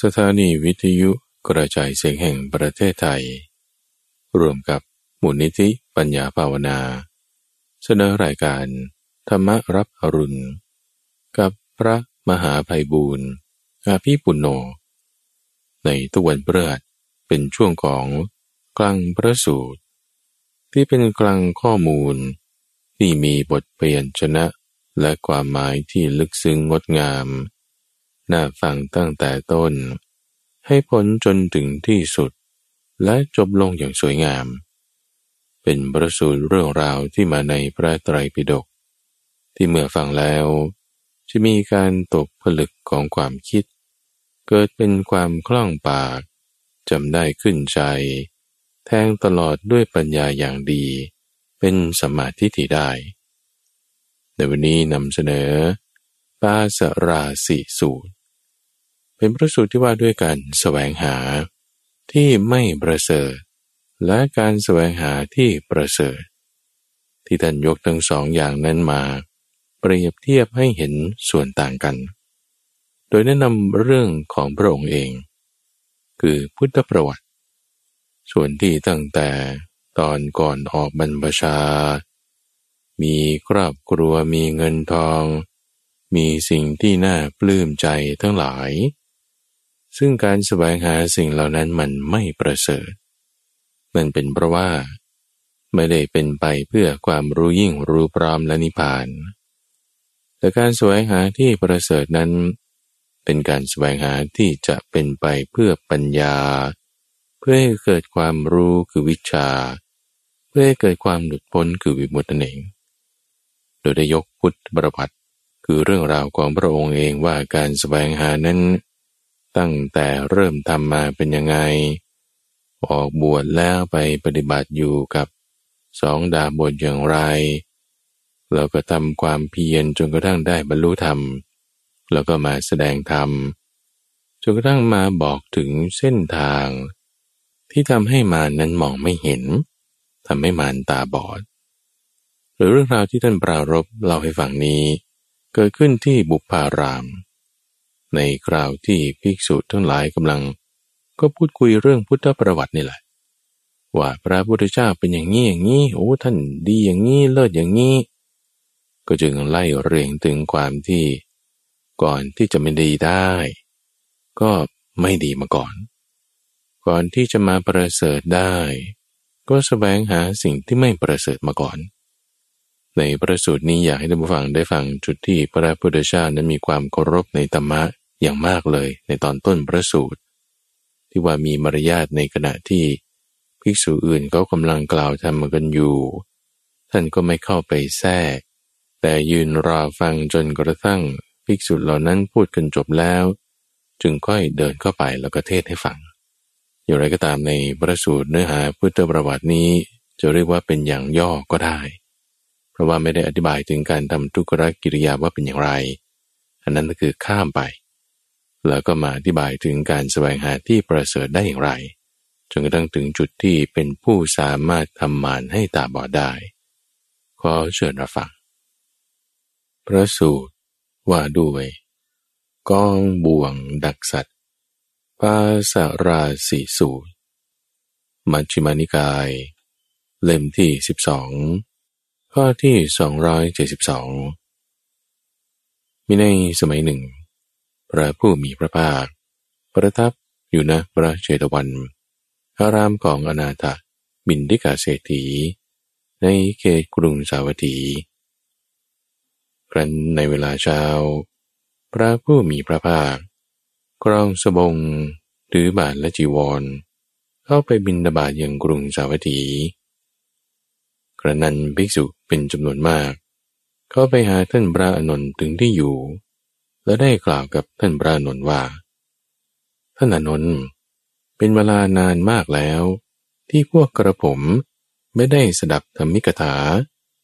สถานีวิทยุกระจายเสียงแห่งประเทศไทยร่วมกับมูลนิธิปัญญาภาวนา เสนอรายการ ธรรมรับอรุณ กับพระมหาภัยบูรณ์อาภีปุณโญในตุวันเบือดเป็นช่วงของกลางพระสูตร ที่เป็นกลางข้อมูล ที่มีบทเปลี่ยนชนะและความหมายที่ลึกซึ้งงดงาม น่าฟังตั้งแต่ต้น ให้ผลจนถึงที่สุด และจบลงอย่างสวยงาม เป็นประสูตรเรื่องราวที่มาในพระไตรปิฎกที่เมื่อฟังแล้ว จะมีการตกผลึกของความคิด เกิดเป็นความคล่องปากจำได้ขึ้นใจ แทงตลอดด้วยปัญญาอย่างดี เป็นสมาธิที่ได้ ในวันนี้นำเสนอปาสราสิสูตร เป็นพระสูตรที่ว่าด้วยการแสวงหาที่ไม่ประเสริฐ และการแสวงหาที่ประเสริฐ ที่ท่านยกทั้งสองอย่างนั้นมา เปรียบเทียบให้เห็นส่วนต่างกัน โดยแนะนำเรื่องของพระองค์เอง คือพุทธประวัติ ส่วนที่ตั้งแต่ตอนก่อนออกบรรพชา มีครอบครัวมีเงินทอง มีสิ่งที่น่าปลื้มใจทั้งหลาย ซึ่งการแสวงหาสิ่งเหล่านั้นมันไม่ประเสริฐ มันเป็นเพราะว่า ไม่ได้เป็นไปเพื่อความรู้ยิ่งรู้พร้อมและนิพพาน แต่การแสวงหาที่ประเสริฐนั้น เป็นการแสวงหาที่จะเป็นไปเพื่อปัญญา เพื่อให้เกิดความรู้คือวิชา เพื่อให้เกิดความหลุดพ้นคือวิมุตติเองโดยได้ยกพุทธประวัติคือเรื่องราวของพระองค์เองว่าการแสวงหานั้น ตั้งแต่เริ่มทำมาเป็นยังไง ออกบวชแล้วไปปฏิบัติอยู่กับสองดาบทอย่างไรแล้วก็ทำความเพียรจนกระทั่งได้บรรลุธรรม แล้วก็มาแสดงธรรมจนกระทั่งมาบอกถึงเส้นทาง ที่ทำให้มานั้นมองไม่เห็นทำให้มานตาบอด หรือเรื่องราวที่ท่านปรารบเล่าให้ฟังนี้ เกิดขึ้นที่บุพาราม ในคราวที่ภิกษุทั้งหลายกำลัง ก็พูดคุยเรื่องพุทธประวัตินี่แหละ ว่าพระพุทธเจ้าเป็นอย่างนี้อย่างนี้โอ้ท่านดีอย่างนี้เลิศอย่างนี้ ก็จึงไล่เรียงถึงความที่ก่อนที่จะไม่ดีได้ ก็ไม่ดีมาก่อน ก่อนที่จะมาประเสริฐได้ ก็แสวงหาสิ่งที่ไม่ประเสริฐมาก่อน ในประสูตรนี้อยากให้ท่านผู้ฟังได้ฟังจุดที่พระพุทธเจ้านั้นมีความเคารพในธรรมะ อย่างมากเลยในตอนต้นพระสูตร ที่ว่ามีมารยาทในขณะที่ภิกษุอื่นเขากำลังกล่าวธรรมกันอยู่ ท่านก็ไม่เข้าไปแทรก แต่ยืนรอฟังจนกระทั่งภิกษุเหล่านั้นพูดกันจบแล้ว จึงค่อยเดินเข้าไปแล้วก็เทศให้ฟัง อย่างไรก็ตามในประสูตรเนื้อหาพุทธประวัตินี้จะเรียกว่าเป็นอย่างย่อก็ได้ เพราะว่าไม่ได้อธิบายถึงการทำทุกรกิริยาว่าเป็นอย่างไร อันนั้นก็คือข้ามไป แล้วก็มาอธิบายถึงการแสวงหาที่ประเสริฐได้อย่างไรจนกระทั่งถึงจุดที่เป็นผู้สามารถทำมานให้ตาบอดได้ ขอเชิญรับฟัง พระสูตรว่าด้วยกองบ่วงดักสัตว์ปาสราสีสูตร มัชฌิมานิกาย เล่มที่สิบสองข้อที่สองร้อยเจ็ดสิบสองมีในสมัยหนึ่ง พระผู้มีพระภาค ประทับอยู่ณพระเชตวัน อารามของอนาถบินดิกาเศรษฐี ในเขตกรุงสาวัตถี ครั้นในเวลาเช้า พระผู้มีพระภาค กรองสบงถือบาทและจีวร เข้าไปบินดาบาดยังกรุงสาวัตถี กระนั้นภิกษุเป็นจำนวนมาก เข้าไปหาท่านพระอนุนถึงที่อยู่ และได้กล่าวกับท่านพระอนุนว่า ท่านอนุนเป็นเวลานานมากแล้ว ที่พวกกระผมไม่ได้สดับธรรมิกถา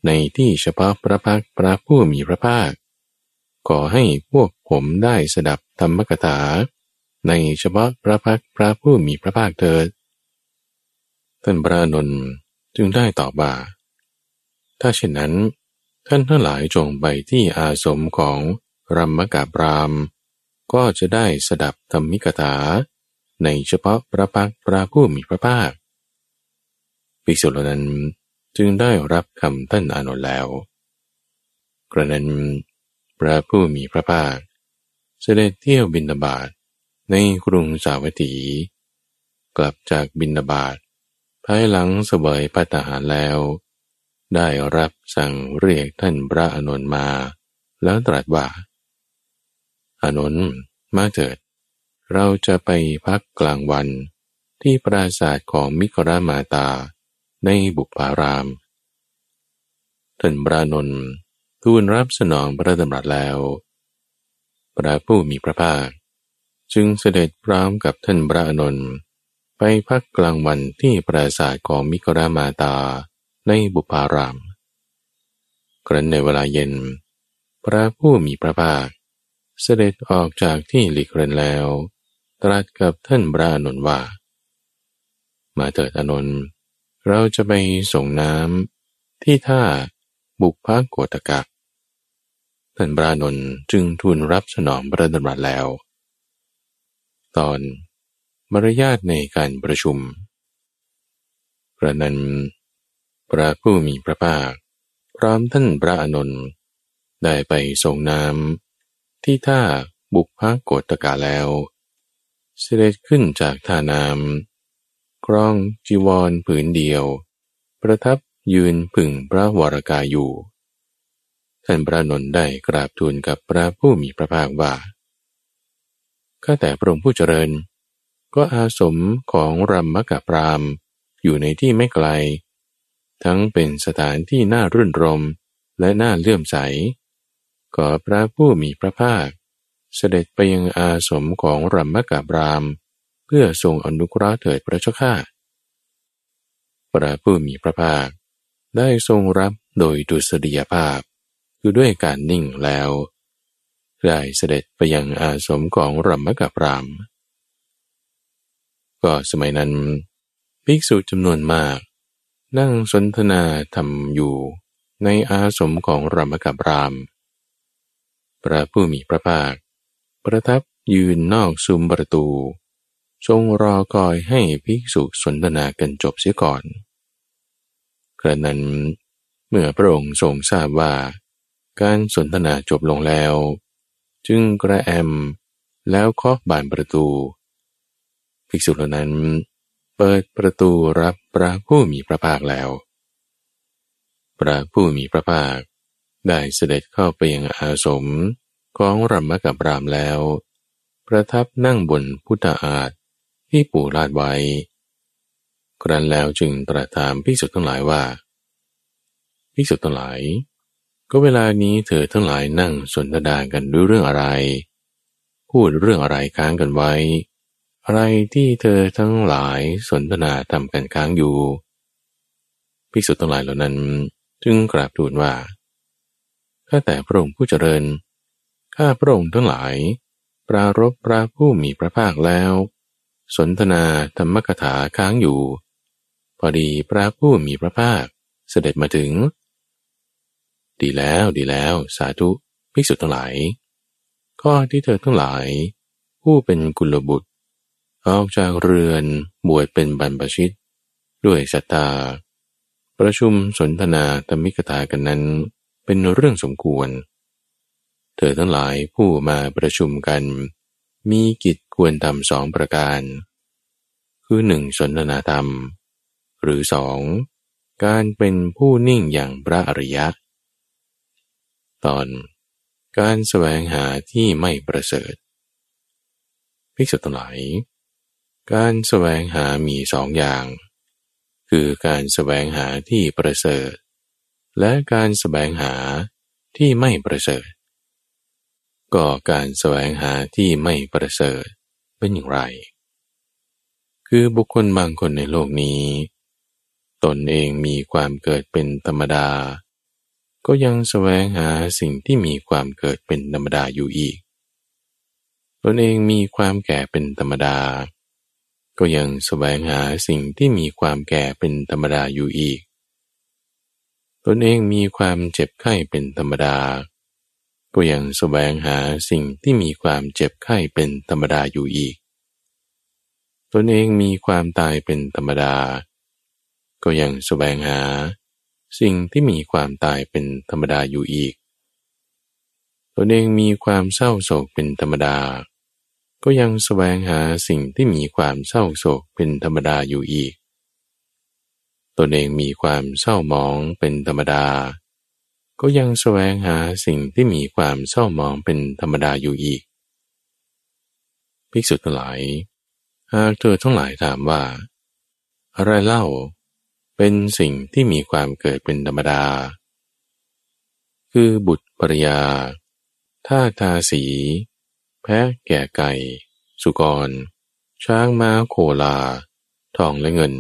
ในที่เฉพาะพระพักพระผู้มีพระภาค ขอให้พวกผมได้สดับธรรมกถา ในเฉพาะพระพักพระผู้มีพระภาคเถิด ท่านพระนนจึงได้ตอบว่า ถ้าเช่นนั้น ท่านทั้งหลายจงไปที่อาสมของ รัมมกาบรามก็จะได้สดับธรรมิกถา ในเฉพาะพระพักพระผู้มีพระภาคภิกษุเหล่านั้นจึงได้รับคำท่านอานนท์แล้ว กระนั้นพระผู้มีพระภาค เสด็จเที่ยวบินาบาตในกรุงสาวัตถี กลับจากบินาบาตภายหลังเสวยพัตหารแล้ว ได้รับสั่งเรียกท่านพระอานนท์มา แล้วตรัสว่า อานนท์มาเถิด เราจะไปพักกลางวัน ที่ปราสาทของมิกรามาตาในบุพารามท่านพระนนท์ทูลรับสนองพระดำรัสแล้ว พระผู้มีพระภาค จึงเสด็จพร้อมกับท่านพระนนท์ไปพักกลางวันที่ปราสาทของมิกรามาตาในบุพาราม ครั้นในเวลาเย็น พระผู้มีพระภาค เสด็จออกจากที่หลีกเรนแล้ว ตรัสกับท่านพระนนท์ว่า มาเถิดอนนท์เราจะไปส่งน้ำที่ท่าบุกพักโกตกะท่านบรานนจึงทูลรับสนองพระดำรัสแล้ว ตอนมารยาทในการประชุมพระนันพระผู้มีพระภาค พร้อมท่านพระอนนท์ได้ไปส่งน้ำ ที่ท่าบุกพักโกตกะแล้ว เสด็จขึ้นจากท่าน้ำครองจีวรผืนเดียว ประทับยืนผึ่งพระวรากายอยู่ ท่านพระนนท์ได้กราบทูลกับพระผู้มีพระภาคว่าข้าแต่พระองค์ผู้เจริญ ก็อาสมของรัมมกปรามอยู่ในที่ไม่ไกล ทั้งเป็นสถานที่น่ารื่นรมและน่าเลื่อมใส ขอพระผู้มีพระภาค เสด็จไปยังอาสมของรัมมกปราม เพื่อทรงอนุเคราะห์เถิดพระเจ้าข้าพระผู้มีพระภาค ได้ทรงรับโดยดุษฎียภาพ คือด้วยการนิ่งแล้ว ได้เสด็จไปยังอาสมของรัมมกับราม ก็สมัยนั้น ภิกษุจำนวนมาก นั่งสนทนาธรรมอยู่ในอาสมของรัมมกับราม พระผู้มีพระภาค ประทับยืนนอกซุ้มประตู ทรงรอคอยให้ภิกษุสนทนากันจบเสียก่อนกระนั้นเมื่อพระองค์ทรงทราบว่า การสนทนาจบลงแล้ว จึงกระแอมแล้วเคาะบานประตู ภิกษุเหล่านั้น เปิดประตูรับพระผู้มีพระภาคแล้ว พระผู้มีพระภาค ได้เสด็จเข้าไปยังอาสมของรัมมกับรามแล้ว ประทับนั่งบนพุทธอาฏที่ปู่ลาดไว้ ครั้นแล้วจึงตรัสถามภิกษุทั้งหลายว่าภิกษุทั้งหลาย ก็เวลานี้เธอทั้งหลายนั่งสนทนากันด้วยเรื่องอะไร พูดเรื่องอะไรค้างกันไว้ อะไรที่เธอทั้งหลายสนทนาทำกันค้างอยู่ภิกษุทั้งหลายเหล่านั้น จึงกราบทูลว่า ข้าแต่พระองค์ผู้เจริญ ข้าพระองค์ทั้งหลาย ปรารบพระผู้มีพระภาคแล้ว สนทนาธรรมกถาค้างอยู่ พอดีพระผู้มีพระภาคเสด็จมาถึง ดีแล้วดีแล้วสาธุภิกษุทั้งหลาย ข้อที่เธอทั้งหลาย ผู้เป็นกุลบุตรออกจากเรือนบวชเป็นบรรพชิต ด้วยศรัทธาประชุมสนทนาธรรมิกถากันนั้น เป็นเรื่องสมควร เธอทั้งหลายผู้มาประชุมกัน มีกิจควรทำสองประการ คือหนึ่งสนทนาธรรม หรือสองการเป็นผู้นิ่งอย่างพระอริยะ ตอนการแสวงหาที่ไม่ประเสริฐภิกษุทั้งหลาย การแสวงหามีสองอย่าง คือการแสวงหาที่ประเสริฐ และการแสวงหาที่ไม่ประเสริฐ ก็การแสวงหาที่ไม่ประเสริฐเป็นอย่างไร คือบุคคลบางคนในโลกนี้ ตนเองมีความเกิดเป็นธรรมดา ก็ยังแสวงหาสิ่งที่มีความเกิดเป็นธรรมดาอยู่อีก ตนเองมีความแก่เป็นธรรมดา ก็ยังแสวงหาสิ่งที่มีความแก่เป็นธรรมดาอยู่อีก ตนเองมีความเจ็บไข้เป็นธรรมดา ก็ยังแสวงหาสิ่งที่มีความเจ็บไข้เป็นธรรมดาอยู่อีก ตนเองมีความตายเป็นธรรมดา ก็ยังแสวงหา สิ่งที่มีความตายเป็นธรรมดาอยู่อีก ตนเองมีความเศร้าโศกเป็นธรรมดา ก็ยังแสวงหาสิ่งที่มีความเศร้าโศกเป็นธรรมดาอยู่อีก ตนเองมีความเศร้าหมองเป็นธรรมดา ก็ยังแสวงหาสิ่งที่มีความเศร้าหมองเป็นธรรมดาอยู่อีก ภิกษุทั้งหลาย หากเธอทั้งหลายถามว่า อะไรเล่า เป็นสิ่งที่มีความเกิดเป็นธรรมดา คือบุตรภรยาท่าทาสี แพะแก่ไก่ สุกร ช้างม้าโคลา ทองและเงิน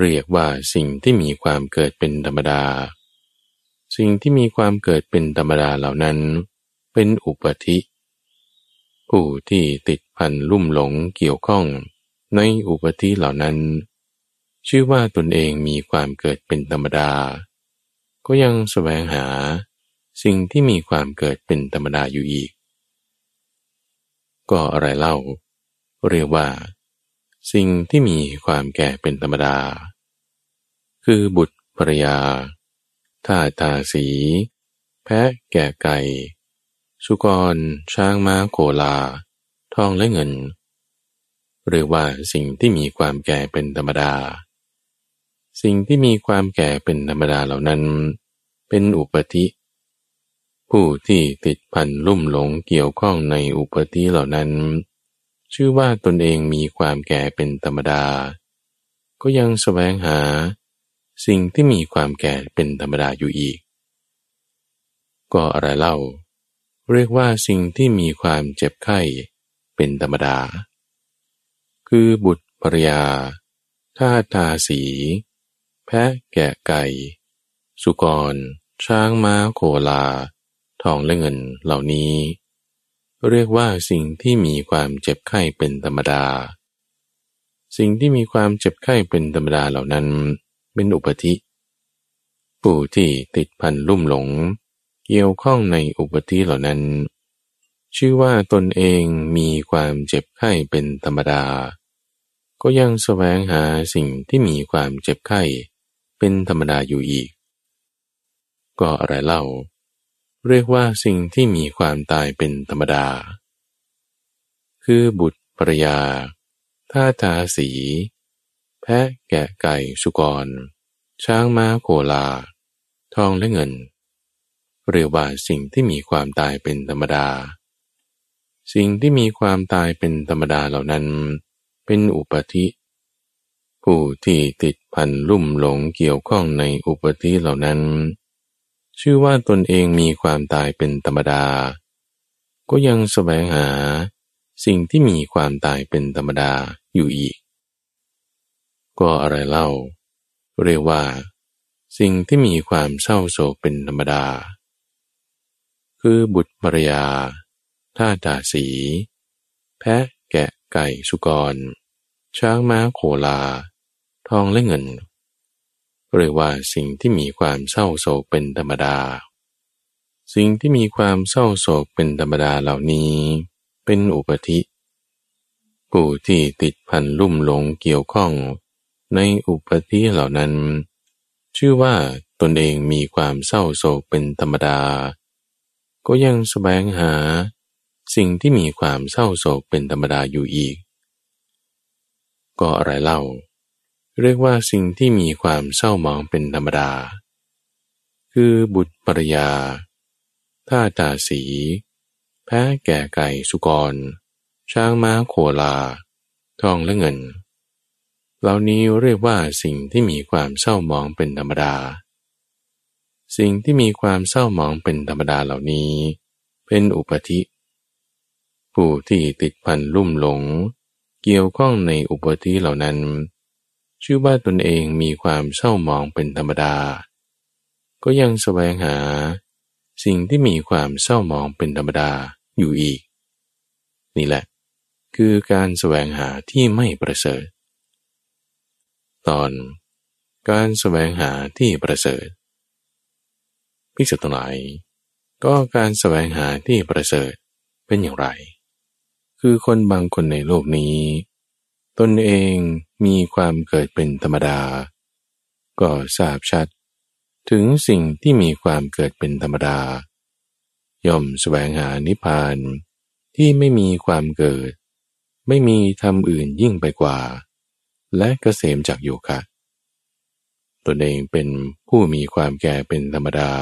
เรียกว่าสิ่งที่มีความเกิดเป็นธรรมดา สิ่งที่มีความเกิดเป็นธรรมดาเหล่านั้น เป็นอุปธิ ผู้ที่ติดพันลุ่มหลงเกี่ยวข้องในอุปธิเหล่านั้น ชื่อว่าตนเองมีความเกิดเป็นธรรมดา ก็ยังสแสวงหาสิ่งที่มีความเกิดเป็นธรรมดาอยู่อีก ก็อะไรเล่า เรียกว่า สิ่งที่มีความแก่เป็นธรรมดา คือบุตรภรยาท่าตาสี แพะแก่ไก่ สุกร ช้างม้าโคลา ทองและเงินเรียกว่าสิ่งที่มีความแก่เป็นธรรมดา สิ่งที่มีความแก่เป็นธรรมดาเหล่านั้น เป็นอุปธิ ผู้ที่ติดพันลุ่มหลงเกี่ยวข้องในอุปธิเหล่านั้น ชื่อว่าตนเองมีความแก่เป็นธรรมดา ก็ยังสแสวงหาสิ่งที่มีความแก่เป็นธรรมดาอยู่อีก ก็อะไรเล่า เรียกว่าสิ่งที่มีความเจ็บไข้เป็นธรรมดา คือบุตรภรยาท่าทาสี แพะแกะไก่ สุกร ช้างม้าโคลา ทองและเงินเหล่านี้ เรียกว่าสิ่งที่มีความเจ็บไข้เป็นธรรมดา สิ่งที่มีความเจ็บไข้เป็นธรรมดาเหล่านั้นเป็นอุปธิผู้ที่ติดพันลุ่มหลง เกี่ยวข้องในอุปธิเหล่านั้น ชื่อว่าตนเองมีความเจ็บไข้เป็นธรรมดา ก็ยังแสวงหาสิ่งที่มีความเจ็บไข้เป็นธรรมดาอยู่อีก ก็อะไรเล่า เรียกว่าสิ่งที่มีความตายเป็นธรรมดา คือบุตรภรยาท่าทาสี แพะแกะไก่สุกร ช้างม้าโคลา ทองและเงิน เรียกว่าสิ่งที่มีความตายเป็นธรรมดา สิ่งที่มีความตายเป็นธรรมดาเหล่านั้น เป็นอุปธิ ผู้ที่ติดพันลุ่มหลงเกี่ยวข้องในอุปธิเหล่านั้น ชื่อว่าตนเองมีความตายเป็นธรรมดา ก็ยังแสวงหาสิ่งที่มีความตายเป็นธรรมดาอยู่อีก ก็อะไรเล่า เรียกว่า สิ่งที่มีความเศร้าโศกเป็นธรรมดา คือบุตรภรยาท่าตาสี แพะแกะไก่สุกร ช้างม้าโคลา ทองและเงิน เรียกว่าสิ่งที่มีความเศร้าโศกเป็นธรรมดา สิ่งที่มีความเศร้าโศกเป็นธรรมดาเหล่านี้ เป็นอุปธิ ผู้ที่ติดพันลุ่มหลงเกี่ยวข้องในอุปธิเหล่านั้น ชื่อว่าตนเองมีความเศร้าโศกเป็นธรรมดา ก็ยังแสวงหา สิ่งที่มีความเศร้าโศกเป็นธรรมดาอยู่อีก ก็อะไรเล่า เรียกว่าสิ่งที่มีความเศร้าหมองเป็นธรรมดา คือบุตรปรยาท่าตาสี แพ้แก่ไก่สุกร ช้างม้าโคลา ทองและเงิน เหล่านี้เรียกว่าสิ่งที่มีความเศร้าหมองเป็นธรรมดา สิ่งที่มีความเศร้าหมองเป็นธรรมดาเหล่านี้ เป็นอุปธิ ผู้ที่ติดพันลุ่มหลง เกี่ยวข้องในอุปธิเหล่านั้น ชื่อว่าตนเองมีความเศร้าหมองเป็นธรรมดา ก็ยังแสวงหา สิ่งที่มีความเศร้าหมองเป็นธรรมดาอยู่อีก นี่แหละ คือการแสวงหาที่ไม่ประเสริฐ ตอน การแสวงหาที่ประเสริฐพิสุทั้งหลายก็การแสวงหาที่ประเสริฐเป็นอย่างไร คือคนบางคนในโลกนี้ ตนเอง มีความเกิดเป็นธรรมดา ก็ทราบชัด ถึงสิ่งที่มีความเกิดเป็นธรรมดา ย่อมแสวงหานิพพานที่ไม่มีความเกิด ไม่มีทำอื่นยิ่งไปกว่า และกเกษมจากโยคะตนเองเป็นผู้มีความแก่เป็นธรรมดา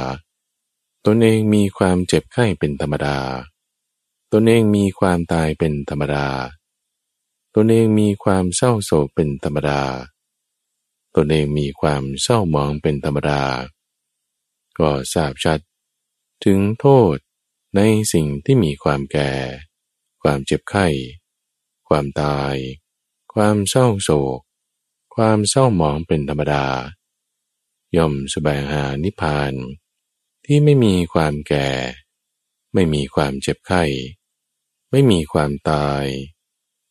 ตนเองมีความเจ็บไข้เป็นธรรมดา ตนเองมีความตายเป็นธรรมดา ตนเองมีความเศร้าโศกเป็นธรรมดา ตนเองมีความเศร้าหมองเป็นธรรมดา ก็ทราบชัด ถึงโทษในสิ่งที่มีความแก่ ความเจ็บไข้ ความตาย ความเศร้าโศก ความเศร้าหมองเป็นธรรมดา ย่อมสบายหานิพพาน ที่ไม่มีความแก่ ไม่มีความเจ็บไข้ ไม่มีความตาย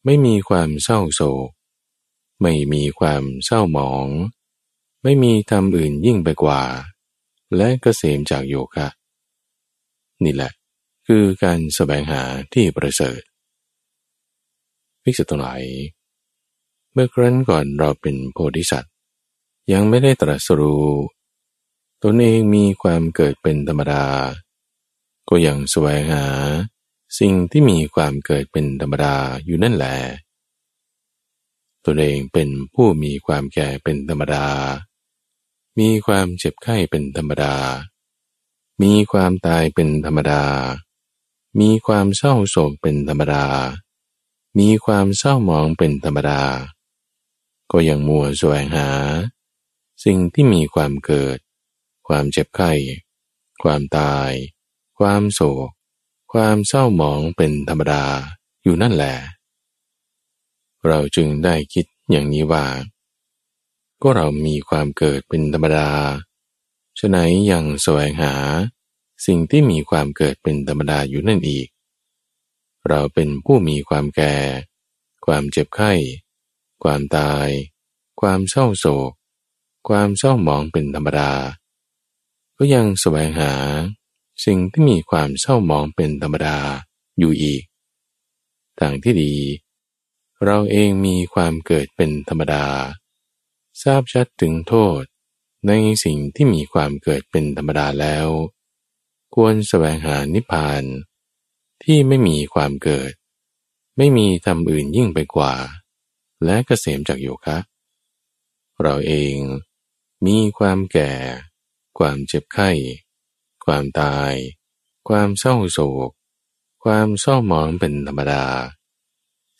ไม่มีความเศร้าโศก ไม่มีความเศร้าหมอง ไม่มีทำอื่นยิ่งไปกว่า และกเกษมจากโยคะ นี่แหละ คือการแสวงหาที่ประเสริฐภิกษุทั้งหลายเมื่อครั้นก่อนเราเป็นโพธิสัตว์ ยังไม่ได้ตรัสรู้ตนเองมีความเกิดเป็นธรรมดา ก็ยังแสวงหา สิ่งที่มีความเกิดเป็นธรรมดาอยู่นั่นแหละตนเองเป็นผู้มีความแก่เป็นธรรมดา มีความเจ็บไข้เป็นธรรมดา มีความตายเป็นธรรมดา มีความเศร้าโศกเป็นธรรมดา มีความเศร้าหมองเป็นธรรมดา ก็ยังมัวแสวงหา สิ่งที่มีความเกิด ความเจ็บไข้ ความตาย ความโศก ความเศร้าหมองเป็นธรรมดาอยู่นั่นแหละเราจึงได้คิดอย่างนี้ว่า ก็เรามีความเกิดเป็นธรรมดาฉะไหนยังแสวงหาสิ่งที่มีความเกิดเป็นธรรมดาอยู่นั่นอีก เราเป็นผู้มีความแก่ ความเจ็บไข้ ความตาย ความเศร้าโศก ความเศร้าหมองเป็นธรรมดา ก็ยังแสวงหา สิ่งที่มีความเศร้าหมองเป็นธรรมดาอยู่อีก ทางที่ดี เราเองมีความเกิดเป็นธรรมดา ทราบชัดถึงโทษในสิ่งที่มีความเกิดเป็นธรรมดาแล้ว ควรแสวงหานิพพาน ที่ไม่มีความเกิด ไม่มีทำอื่นยิ่งไปกว่า และกเกษมจากโยคะ เราเองมีความแก่ ความเจ็บไข้ ความตาย ความเศร้าโศก ความเศร้าหมองเป็นธรรมดา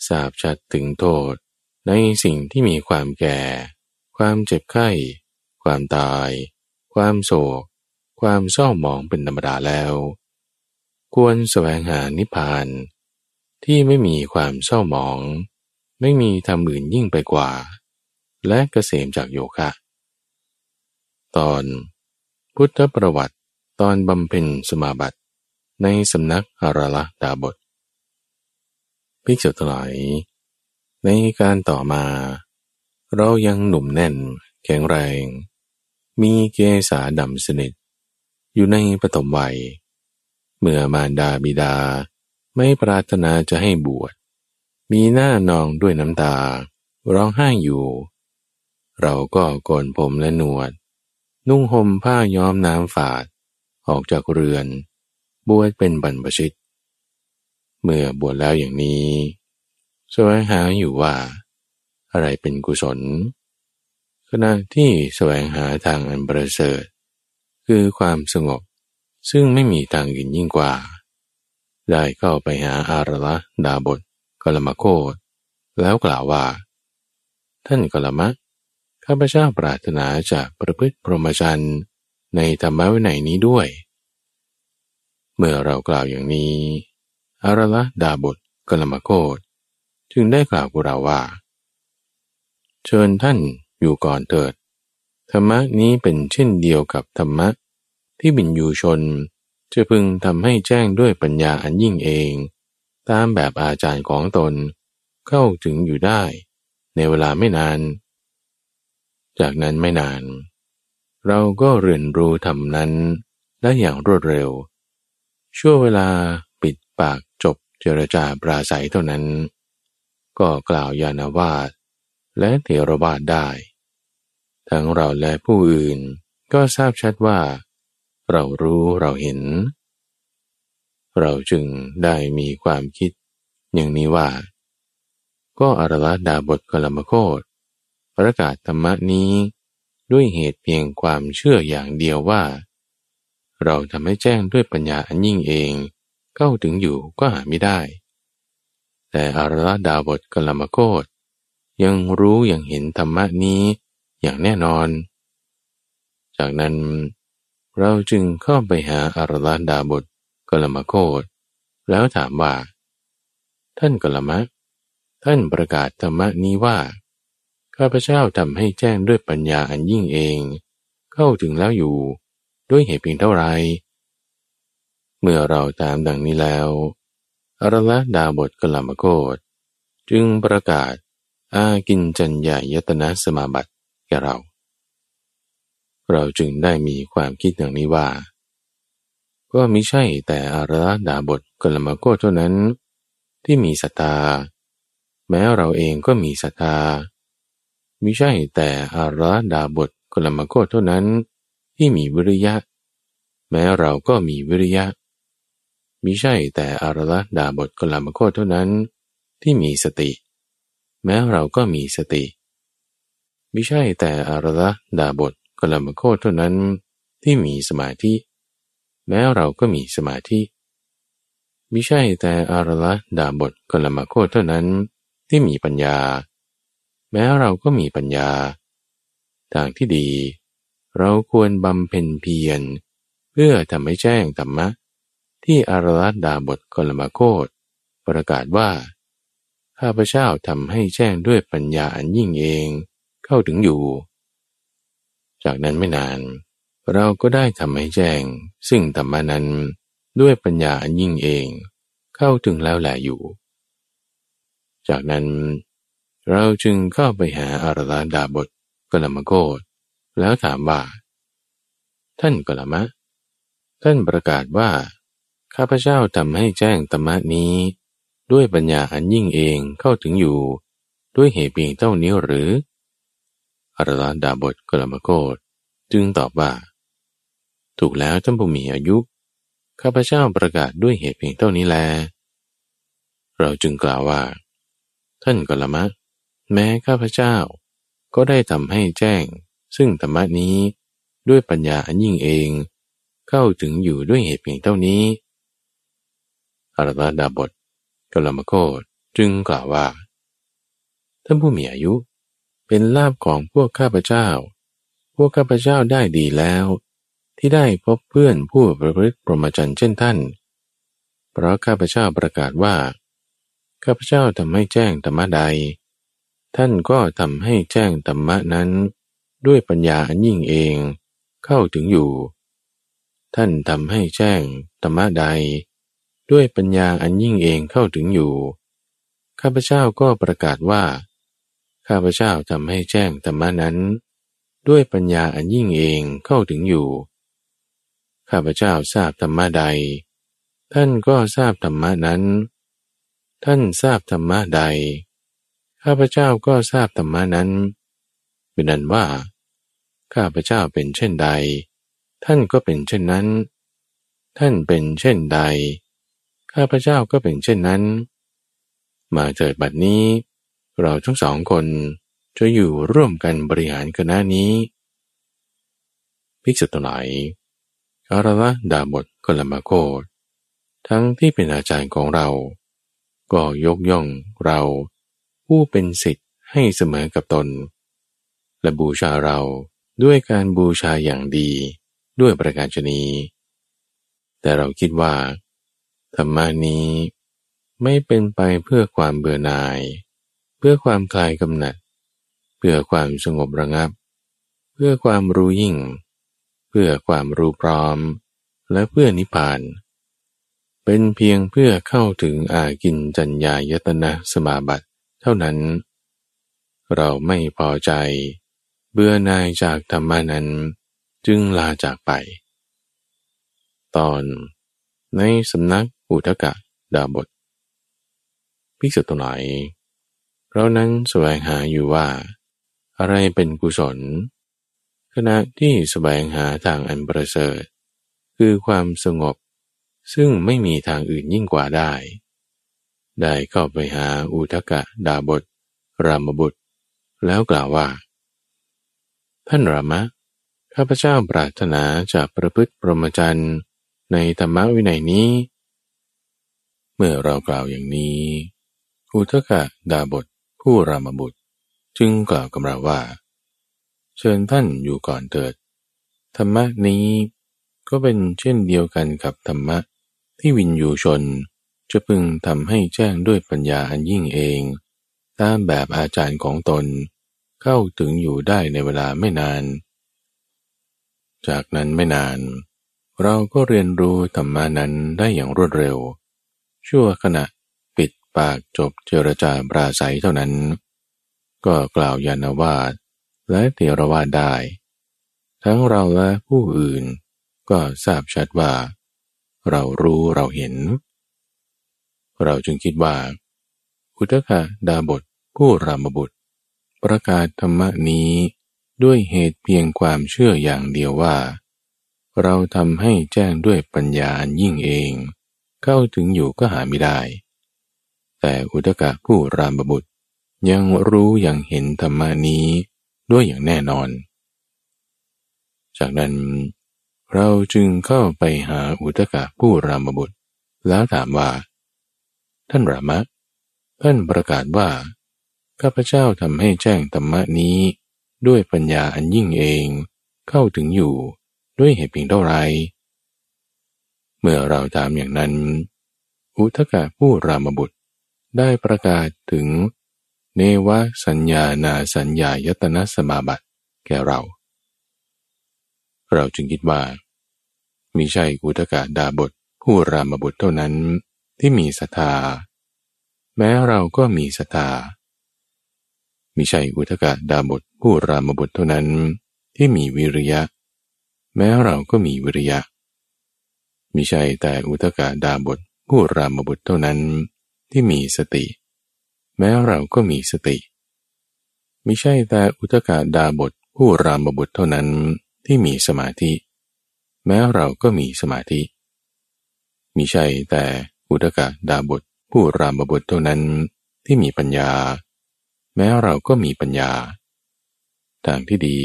ทราบชัดถึงโทษในสิ่งที่มีความแก่ ความเจ็บไข้ ความตาย ความโศก ความเศร้าหมองเป็นธรรมดาแล้ว ควรแสวงหานิพพาน ที่ไม่มีความเศร้าหมอง ไม่มีทำอื่นยิ่งไปกว่า และเกษมจากโยคะ ตอน พุทธประวัติ ตอนบำเพ็ญสมาบัติในสำนักอาราละดาบทภิกษุทั้งหลายในการต่อมา เรายังหนุ่มแน่น แข็งแรง มีเกษาดำสนิท อยู่ในปฐมวัย เมื่อมารดาบิดาไม่ปรารถนาจะให้บวช มีหน้านองด้วยน้ำตา ร้องไห้อยู่ เราก็โกนผมและหนวด นุ่งห่มผ้าย้อมน้ำฝาด ออกจากเรือน บวชเป็นบรรพชิต เมื่อบวชแล้วอย่างนี้สวงหาอยู่ว่า อะไรเป็นกุศล ขณะที่แสวงหาทางอันประเสริฐ คือความสงบซึ่งไม่มีทางอื่นยิ่งกว่า ได้เข้าไปหาอารละดาบทกลมโคตแล้วกล่าวว่า ท่านกลมะข้าพเจ้าปรารถนาจะประพฤติพรหมจรรย์ ในธรรมะวินัยนี้ด้วย เมื่อเรากล่าวอย่างนี้อารละดาบทกลมโคตจึงได้กล่าวกับเราว่า เชิญท่านอยู่ก่อนเถิด ธรรมะนี้เป็นเช่นเดียวกับธรรมะ ที่บินยูชน จะพึงทำให้แจ้งด้วยปัญญาอันยิ่งเอง ตามแบบอาจารย์ของตนเข้าถึงอยู่ได้ ในเวลาไม่นาน จากนั้นไม่นาน เราก็เรียนรู้ธรรมนั้นได้อย่างรวดเร็ว ชั่วเวลาปิดปากจบเจรจาปราศัยเท่านั้น ก็กล่าวยานวาสและเทรวาสได้ ทั้งเราและผู้อื่นก็ทราบชัดว่า เรารู้เราเห็น เราจึงได้มีความคิด อย่างนี้ว่า ก็อรลดาบทกลมโคตประกาศธรรมนี้ ด้วยเหตุเพียงความเชื่ออย่างเดียวว่า เราทำให้แจ้งด้วยปัญญาอันยิ่งเองเข้าถึงอยู่ก็หาไม่ได้ แต่อรดาบทกลมโคตยังรู้อย่างเห็นธรรมนี้อย่างแน่นอน จากนั้นเราจึงเข้าไปหาอารลดาบทกลมโคตแล้วถามว่า ท่านกลมะ ท่านประกาศธรรมนี้ว่า ข้าพเจ้าทำให้แจ้งด้วยปัญญาอันยิ่งเอง เข้าถึงแล้วอยู่ด้วยเหตุเพียงเท่าไร เมื่อเราตามดังนี้แล้วอรละดาบทกลามโกดจึงประกาศอากินจัญญายตนะสมาบัติแก่เรา เราจึงได้มีความคิดอย่างนี้ว่า ก็มิใช่แต่อารละดาบทกลมโกเท่านั้น ที่มีศรัทธา แม้เราเองก็มีศรัทธา มิใช่แต่อาราดาบทกลมโกเท่านั้น ที่มีวิริยะ แม้เราก็มีวิริยะมิใช่แต่อาราดาบทกลมโกเท่านั้น ที่มีสติ แม้เราก็มีสติมิใช่แต่อาราดาบทกลมโกเท่านั้น ที่มีสมาธิ แม้เราก็มีสมาธิมิใช่แต่อาราดาบทกลมโกเท่านั้น ที่มีปัญญา แม้เราก็มีปัญญา ทางที่ดี เราควรบำเพ็ญเพียร เพื่อทำให้แจ้งธรรมะ ที่อารลัดดาบทกลมาโคตประกาศว่า ข้าพเจ้าทำให้แจ้งด้วยปัญญาอันยิ่งเองเข้าถึงอยู่ จากนั้นไม่นาน เราก็ได้ทำให้แจ้ง ซึ่งธรรมานั้นด้วยปัญญาอันยิ่งเอง เข้าถึงแล้วแหละอยู่ จากนั้น เราจึงเข้าไปหาอารลาดาบทกลมโกดแล้วถามว่า ท่านกลมะ ท่านประกาศว่า ข้าพเจ้าทำให้แจ้งธรรมนี้ ด้วยปัญญาอันยิ่งเองเข้าถึงอยู่ ด้วยเหตุเพียงเท่านี้หรืออารลาดาบทกลมโกดจึงตอบว่า ถูกแล้วท่านผู้มีอายุ ข้าพเจ้าประกาศด้วยเหตุเพียงเท่านี้แล เราจึงกล่าวว่า ท่านกลมะ แม้ข้าพเจ้า ก็ได้ทำให้แจ้ง ซึ่งธรรมนี้ด้วยปัญญาอันยิ่งเอง เข้าถึงอยู่ด้วยเหตุเพียงเท่านี้อรตดาบทกลมโคตจึงกล่าวว่าท่านผู้มีอายุ เป็นลาบของพวกข้าพเจ้า พวกข้าพเจ้าได้ดีแล้ว ที่ได้พบเพื่อนผู้ประพฤติปรมจันเช่นท่าน เพราะข้าพเจ้าประกาศว่า ข้าพเจ้าทำให้แจ้งธรรมะใด ท่านก็ทำให้แจ้งธรรมะนั้น ด้วยปัญญาอันยิ่งเองเข้าถึงอยู่ ท่านทำให้แจ้งธรรมะใด ด้วยปัญญาอันยิ่งเองเข้าถึงอยู่ข้าพเจ้าก็ประกาศว่า ข้าพเจ้าทำให้แจ้งธรรมะนั้น ด้วยปัญญาอันยิ่งเองเข้าถึงอยู่ ข้าพเจ้าทราบธรรมะใด ท่านก็ทราบธรรมะนั้น ท่านทราบธรรมะใด ข้าพเจ้าก็ทราบธรรมานั้น เป็นนั้นว่า ข้าพเจ้าเป็นเช่นใด ท่านก็เป็นเช่นนั้น ท่านเป็นเช่นใด ข้าพเจ้าก็เป็นเช่นนั้น มาเจิดบัดนี้ เราทั้งสองคนจะอยู่ร่วมกันบริหารคณะนี้ภิกษุทั้งหลายอารละดาบทกลมาโคตทั้งที่เป็นอาจารย์ของเรา ก็ยกย่องเรา ผู้เป็นสิทธิ์ให้เสมอกับตน และบูชาเราด้วยการบูชาอย่างดีด้วยประการชนีแต่เราคิดว่า ธรรมานี้ไม่เป็นไปเพื่อความเบื่อหน่าย เพื่อความคลายกำหนัด เพื่อความสงบระงับ เพื่อความรู้ยิ่ง เพื่อความรู้พร้อม และเพื่อนิพพาน เป็นเพียงเพื่อเข้าถึงอากินจัญญายตนะสมาบัติ เท่านั้น เราไม่พอใจ เบื่อนายจากธรรมานั้น จึงลาจากไป ตอนในสำนักอุทกะดาบทภิกษุตัวไหนเรานั้นแสวงหาอยู่ว่า อะไรเป็นกุศล ขณะที่แสวงหาทางอันประเสริฐ คือความสงบ ซึ่งไม่มีทางอื่นยิ่งกว่าได้ ได้เข้าไปหาอุทกะดาบทรามบุตร แล้วกล่าวว่า ท่านรามะ ข้าพเจ้าปรารถนาจะประพฤติปรมจันทร์ในธรรมวินัยนี้ เมื่อเรากล่าวอย่างนี้ อุทกะดาบทผู้รามบุตร จึงกล่าวกับเราว่า เชิญท่านอยู่ก่อนเถิด ธรรมะนี้ก็เป็นเช่นเดียวกันกับธรรมะที่วินยูชน จะพึงทำให้แจ้งด้วยปัญญาอันยิ่งเอง ตามแบบอาจารย์ของตน เข้าถึงอยู่ได้ในเวลาไม่นาน จากนั้นไม่นาน เราก็เรียนรู้ธรรมานั้นได้อย่างรวดเร็ว ชั่วขณะปิดปากจบเจรจาปราศัยเท่านั้น ก็กล่าวยานวาดและเทรวาดได้ ทั้งเราและผู้อื่นก็ทราบชัดว่า เรารู้เราเห็น เราจึงคิดว่า อุตกะดาบทผู้รามบุตร ประกาศธรรมนี้ด้วยเหตุเพียงความเชื่ออย่างเดียวว่า เราทำให้แจ้งด้วยปัญญายิ่งเอง เข้าถึงอยู่ก็หาไม่ได้ แต่อุตกะผู้รามบุตรยังรู้อย่างเห็นธรรมานี้ด้วยอย่างแน่นอน จากนั้น เราจึงเข้าไปหาอุตกะผู้รามบุตร แล้วถามว่า ท่านรามะ ท่านประกาศว่า ข้าพเจ้าทำให้แจ้งธรรมนี้ ด้วยปัญญาอันยิ่งเองเข้าถึงอยู่ด้วยเหตุเพียงเท่าไร เมื่อเราถามอย่างนั้น อุทกะผู้รามบุตรได้ประกาศถึง เนวสัญญานาสัญญายตนะสมาบัติแก่เรา เราจึงคิดว่ามิใช่อุทกะดาบทผู้รามบุตรเท่านั้น ที่มีศรัทธาแม้เราก็มีศรัทธามิใช่อุทกะดาบทผู้รามบุตรเท่านั้นที่มีวิริยะ แม้เราก็มีวิริยะมิใช่แต่อุตกาดาบทผู้รามบุตรเท่านั้นที่มีสติ แม้เราก็มีสติมิใช่แต่อุตกาดาบทผู้รามบุตรเท่านั้นที่มีสมาธิ แม้เราก็มีสมาธิมิใช่แต่ อุตกาดาบทผู้รามบุตรเท่านั้นที่มีปัญญา แม้เราก็มีปัญญา ทางที่ดี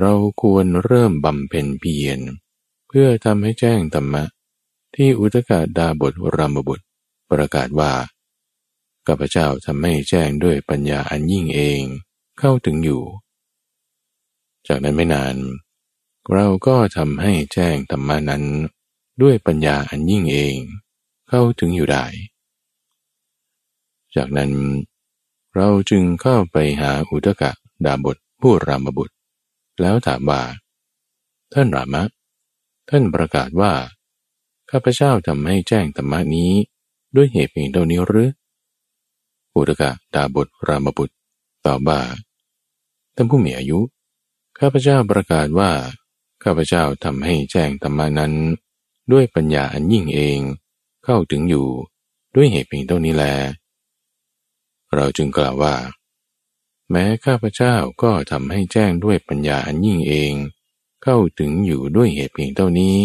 เราควรเริ่มบำเพ็ญเพียรเพื่อทำให้แจ้งธรรมะ ที่อุตกาดาบทรามบุตรประกาศว่าข้าพเจ้าทำให้แจ้งด้วยปัญญาอันยิ่งเองเข้าถึงอยู่ จากนั้นไม่นาน เราก็ทำให้แจ้งธรรมานั้นด้วยปัญญาอันยิ่งเอง เข้าถึงอยู่ได้ จากนั้นเราจึงเข้าไปหาอุตกะดาบทผู้รามบุตร แล้วถามว่าท่านรามะ ท่านประกาศว่า ข้าพเจ้าทำให้แจ้งธรรมานี้ ด้วยเหตุเพียงเท่านี้หรืออุตกะดาบทรามบุตรตอบว่าท่านผู้มีอายุ ข้าพเจ้าประกาศว่า ข้าพเจ้าทำให้แจ้งธรรมานั้น ด้วยปัญญาอันยิ่งเอง เข้าถึงอยู่ด้วยเหตุเพียงเท่านี้แล เราจึงกล่าวว่า แม้ข้าพเจ้าก็ทำให้แจ้งด้วยปัญญาอันยิ่งเอง เข้าถึงอยู่ด้วยเหตุเพียงเท่านี้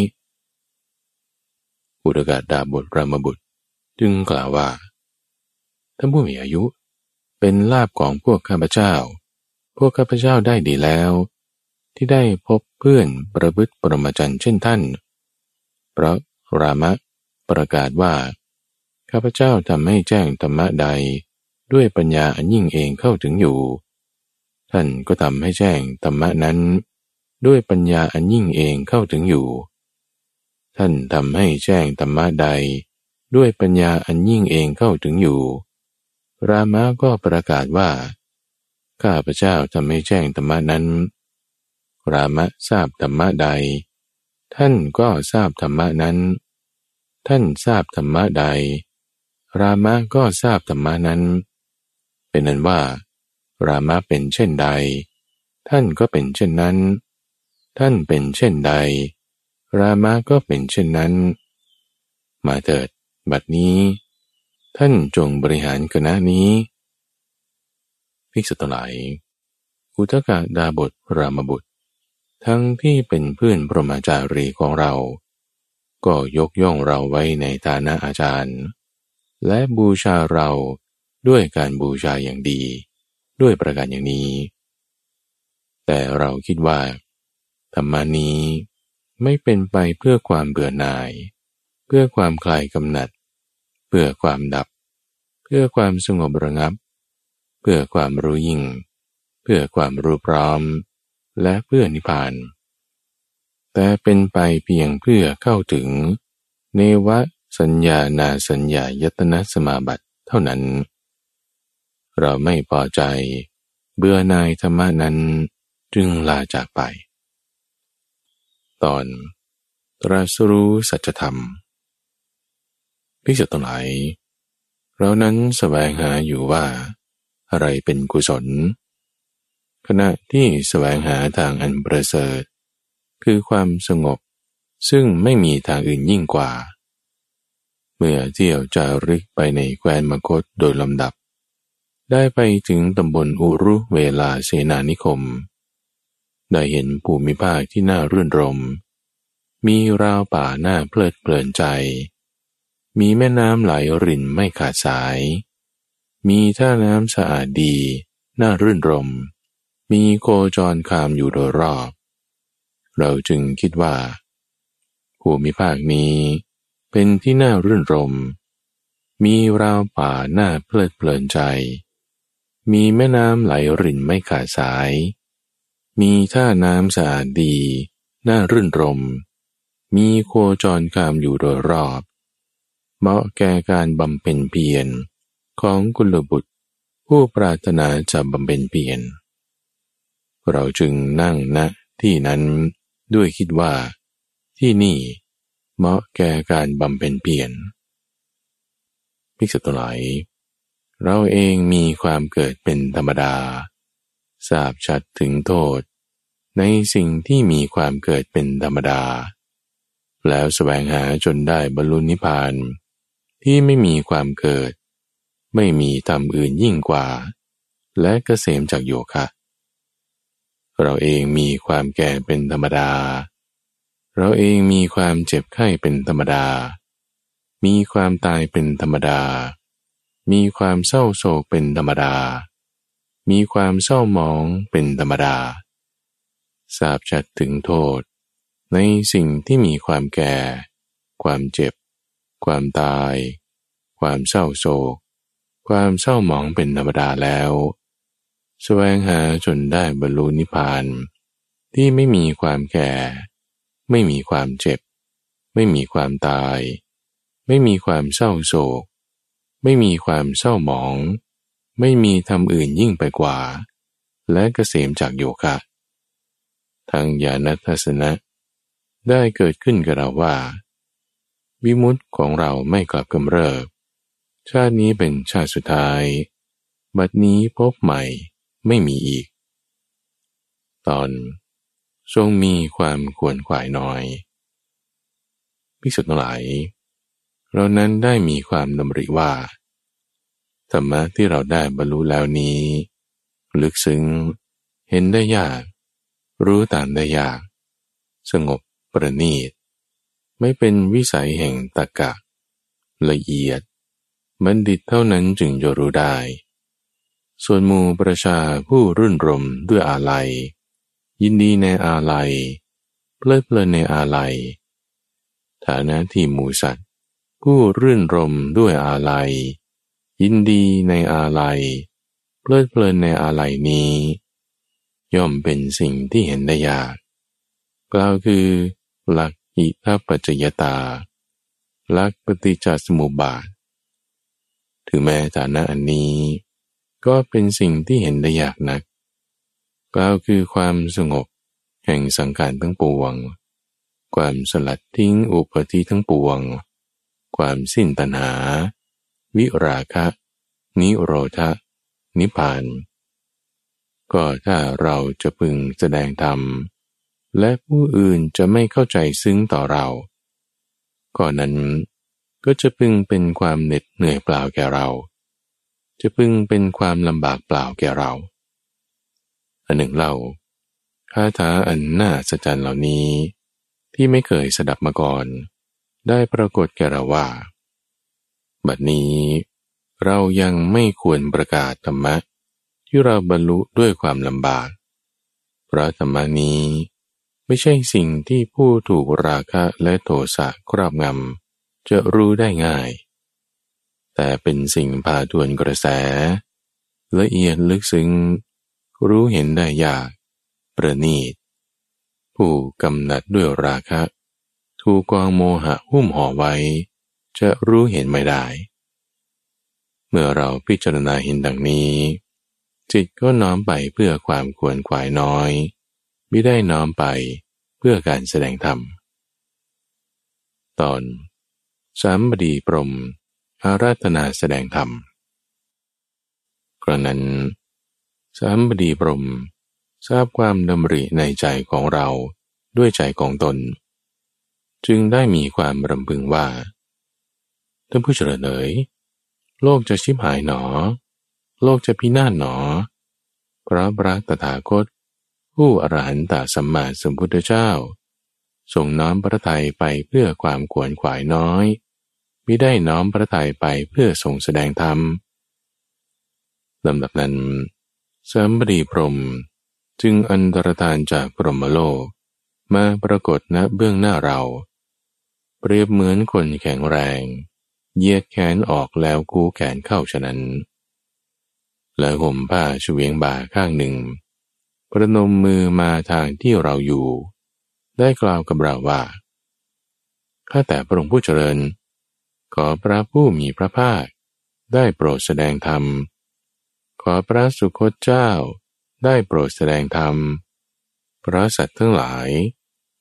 บุตรกาดาบทรามบุตร จึงกล่าวว่าท่านผู้มีอายุ เป็นลาบของพวกข้าพเจ้า พวกข้าพเจ้าได้ดีแล้ว ที่ได้พบเพื่อนประพฤติปรมจันเช่นท่าน เพราะรามะ ประกาศว่า ข้าพเจ้าทำให้แจ้งธรรมะใด ด้วยปัญญาอันยิ่งเองเข้าถึงอยู่ ท่านก็ทำให้แจ้งธรรมะนั้น ด้วยปัญญาอันยิ่งเองเข้าถึงอยู่ ท่านทำให้แจ้งธรรมะใด ด้วยปัญญาอันยิ่งเองเข้าถึงอยู่ รามะก็ประกาศว่า ข้าพเจ้าทำให้แจ้งธรรมะนั้น รามะทราบธรรมะใด ท่านก็ทราบธรรมะนั้น ท่านทราบธรรมะใด รามะก็ทราบธรรมะนั้น เป็นนั้นว่า รามะเป็นเช่นใด ท่านก็เป็นเช่นนั้น ท่านเป็นเช่นใด รามะก็เป็นเช่นนั้น มาเถิด บัดนี้ ท่านจงบริหารคณะนี้ภิกษุทั้งหลายอุทกาดาบทรามบุตร ทั้งที่เป็นเพื่อนพรหมจารีของเรา ก็ยกย่องเราไว้ในฐานะอาจารย์ และบูชาเราด้วยการบูชาอย่างดี ด้วยประการอย่างนี้ แต่เราคิดว่า ธรรมานี้ไม่เป็นไปเพื่อความเบื่อหน่าย เพื่อความคลายกำหนัด เพื่อความดับ เพื่อความสงบระงับ เพื่อความรู้ยิ่ง เพื่อความรู้พร้อม และเพื่อนิพพาน แต่เป็นไปเพียงเพื่อเข้าถึง เนวสัญญานาสัญญายตนะสมาบัติเท่านั้น เราไม่พอใจ เบื่อนายธรรมนั้นจึงลาจากไป ตอนตรัสรู้สัจธรรมพิจารณาเรานั้นสแสวงหาอยู่ว่า อะไรเป็นกุศล ขณะที่สแสวงหาทางอันประเสริฐ คือความสงบ ซึ่งไม่มีทางอื่นยิ่งกว่า เมื่อเที่ยวจาริกไปในแคว้นมคตโดยลำดับ ได้ไปถึงตำบลอุรุเวลาเสนานิคม ได้เห็นภูมิภาคที่น่ารื่นรม มีราวป่าหน้าเพลิดเพลินใจ มีแม่น้ำไหลรินไม่ขาดสาย มีท่าน้ำสะอาดดี น่ารื่นรม มีโคจรคามอยู่โดยรอบ เราจึงคิดว่าภูมิภาคนี้เป็นที่น่ารื่นรม มีราวป่าหน้าเพลิดเพลินใจ มีแม่น้ำไหลรินไม่ขาดสาย มีท่าน้ำสะอาดดี น่ารื่นรม มีโคจรคามอยู่โดยรอบ เหมาะแก่การบำเพ็ญเพียรของกุลบุตรผู้ปรารถนาจะบำเพ็ญเพียรเราจึงนั่งณที่นั้น ด้วยคิดว่า ที่นี่เหมาะแก่การบำเพ็ญเพียรพิกษุตหลายเราเองมีความเกิดเป็นธรรมดาทราบชัดถึงโทษ ในสิ่งที่มีความเกิดเป็นธรรมดา แล้วสแสวงหาจนได้บรรลุนิพพาน ที่ไม่มีความเกิด ไม่มีธรรมอื่นยิ่งกว่า และกเกษมจากโยคะ เราเองมีความแก่เป็นธรรมดา เราเองมีความเจ็บไข้เป็นธรรมดา มีความตายเป็นธรรมดา มีความเศร้าโศกเป็นธรรมดา มีความเศร้าหมองเป็นธรรมดาทราบชัดถึงโทษ ในสิ่งที่มีความแก่ ความเจ็บ ความตาย ความเศร้าโศก ความเศร้าหมองเป็นธรรมดาแล้ว แสวงหาจนได้บรรลุนิพพาน ที่ไม่มีความแก่ ไม่มีความเจ็บ ไม่มีความตาย ไม่มีความเศร้าโศก ไม่มีความเศร้าหมอง ไม่มีทำอื่นยิ่งไปกว่า และเกษมจากโยคะทางญาณทัศนะ ได้เกิดขึ้นกับเราว่า วิมุตของเราไม่กลับกำเริบ ชาตินี้เป็นชาติสุดท้าย บัดนี้พบใหม่ ไม่มีอีก ตอนทรงมีความขวนขวายน้อยพิสุทธิ์หลายเรานั้นได้มีความดำริว่าธรรมะที่เราได้บรรลุแล้วนี้ ลึกซึ้งเห็นได้ยาก รู้ตามได้ยาก สงบประณีต ไม่เป็นวิสัยแห่งตะกะ ละเอียด บัณฑิตเท่านั้นจึงจะรู้ได้ ส่วนหมูประชาผู้รื่นรมด้วยอาลัย ยินดีในอาลัยเพลิดเพลินในอาลัย ฐานะที่หมูสัตว์ ผู้รื่นรมด้วยอาลัย ยินดีในอาลัยเพลิดเพลินในอาลัยนี้ ย่อมเป็นสิ่งที่เห็นได้ยากกล่าวคือหลักอิทัปปัจจยตาหลักปฏิจจสมุปบาท ถึงแม้ฐานะอันนี้ ก็เป็นสิ่งที่เห็นได้ยากนักกล่าวคือความสงบแห่งสังขารทั้งปวง ความสลัดทิ้งอุปธิทั้งปวง ความสิ้นตัณหา วิราคะ นิโรธะ นิพพาน ก็ถ้าเราจะพึงแสดงธรรม และผู้อื่นจะไม่เข้าใจซึ้งต่อเราก็นั้นก็จะพึงเป็นความเหน็ดเหนื่อยเปล่าแก่เรา จะพึงเป็นความลำบากเปล่าแก่เรา อันหนึ่งเล่าคาถาอันน่าสะใจเหล่านี้ ที่ไม่เคยสดับมาก่อน ได้ปรากฏแก่เราว่า บัดนี้เรายังไม่ควรประกาศธรรมะ ที่เราบรรลุด้วยความลำบาก เพราะธรรมนี้ไม่ใช่สิ่งที่ผู้ถูกราคะและโทสะครอบงำจะรู้ได้ง่าย แต่เป็นสิ่งพาทวนกระแส ละเอียดลึกซึ้งรู้เห็นได้ยาก ประณีต ผู้กำหนัดด้วยราคะ ถูกกองโมหะหุ้มห่อไว้ จะรู้เห็นไม่ได้ เมื่อเราพิจารณาเห็นดังนี้ จิตก็น้อมไปเพื่อความควรขวายน้อย ไม่ได้น้อมไปเพื่อการแสดงธรรม ตอนสามบดีปรม อาราธนาแสดงธรรมกระนั้น สามบดีปรมทราบความดำริในใจของเราด้วยใจของตน จึงได้มีความรำพึงว่าท่านผู้เจริญเอ๋ยโลกจะชิบหายหนอ โลกจะพินาศหนอ พระพระตถาคต ผู้อรหันตสัมมาสัมพุทธเจ้าทรงน้อมพระทัยไปเพื่อความขวนขวายน้อย มิได้น้อมพระทัยไปเพื่อทรงแสดงธรรมลำดับนั้นสามบดีพรมจึงอันตรธานจากพรหมโลกมาปรากฏณเบื้องหน้าเรา เปรียบเหมือนคนแข็งแรงเยียดแขนออกแล้วกู้แขนเข้าฉะนั้น และห่มผ้าชเวียงบ่าข้างหนึ่ง ประนมมือมาทางที่เราอยู่ ได้กล่าวกับเราว่า ข้าแต่พระองค์ผู้เจริญ ขอพระผู้มีพระภาค ได้โปรดแสดงธรรม ขอพระสุคตเจ้า ได้โปรดแสดงธรรม พระสัตว์ทั้งหลาย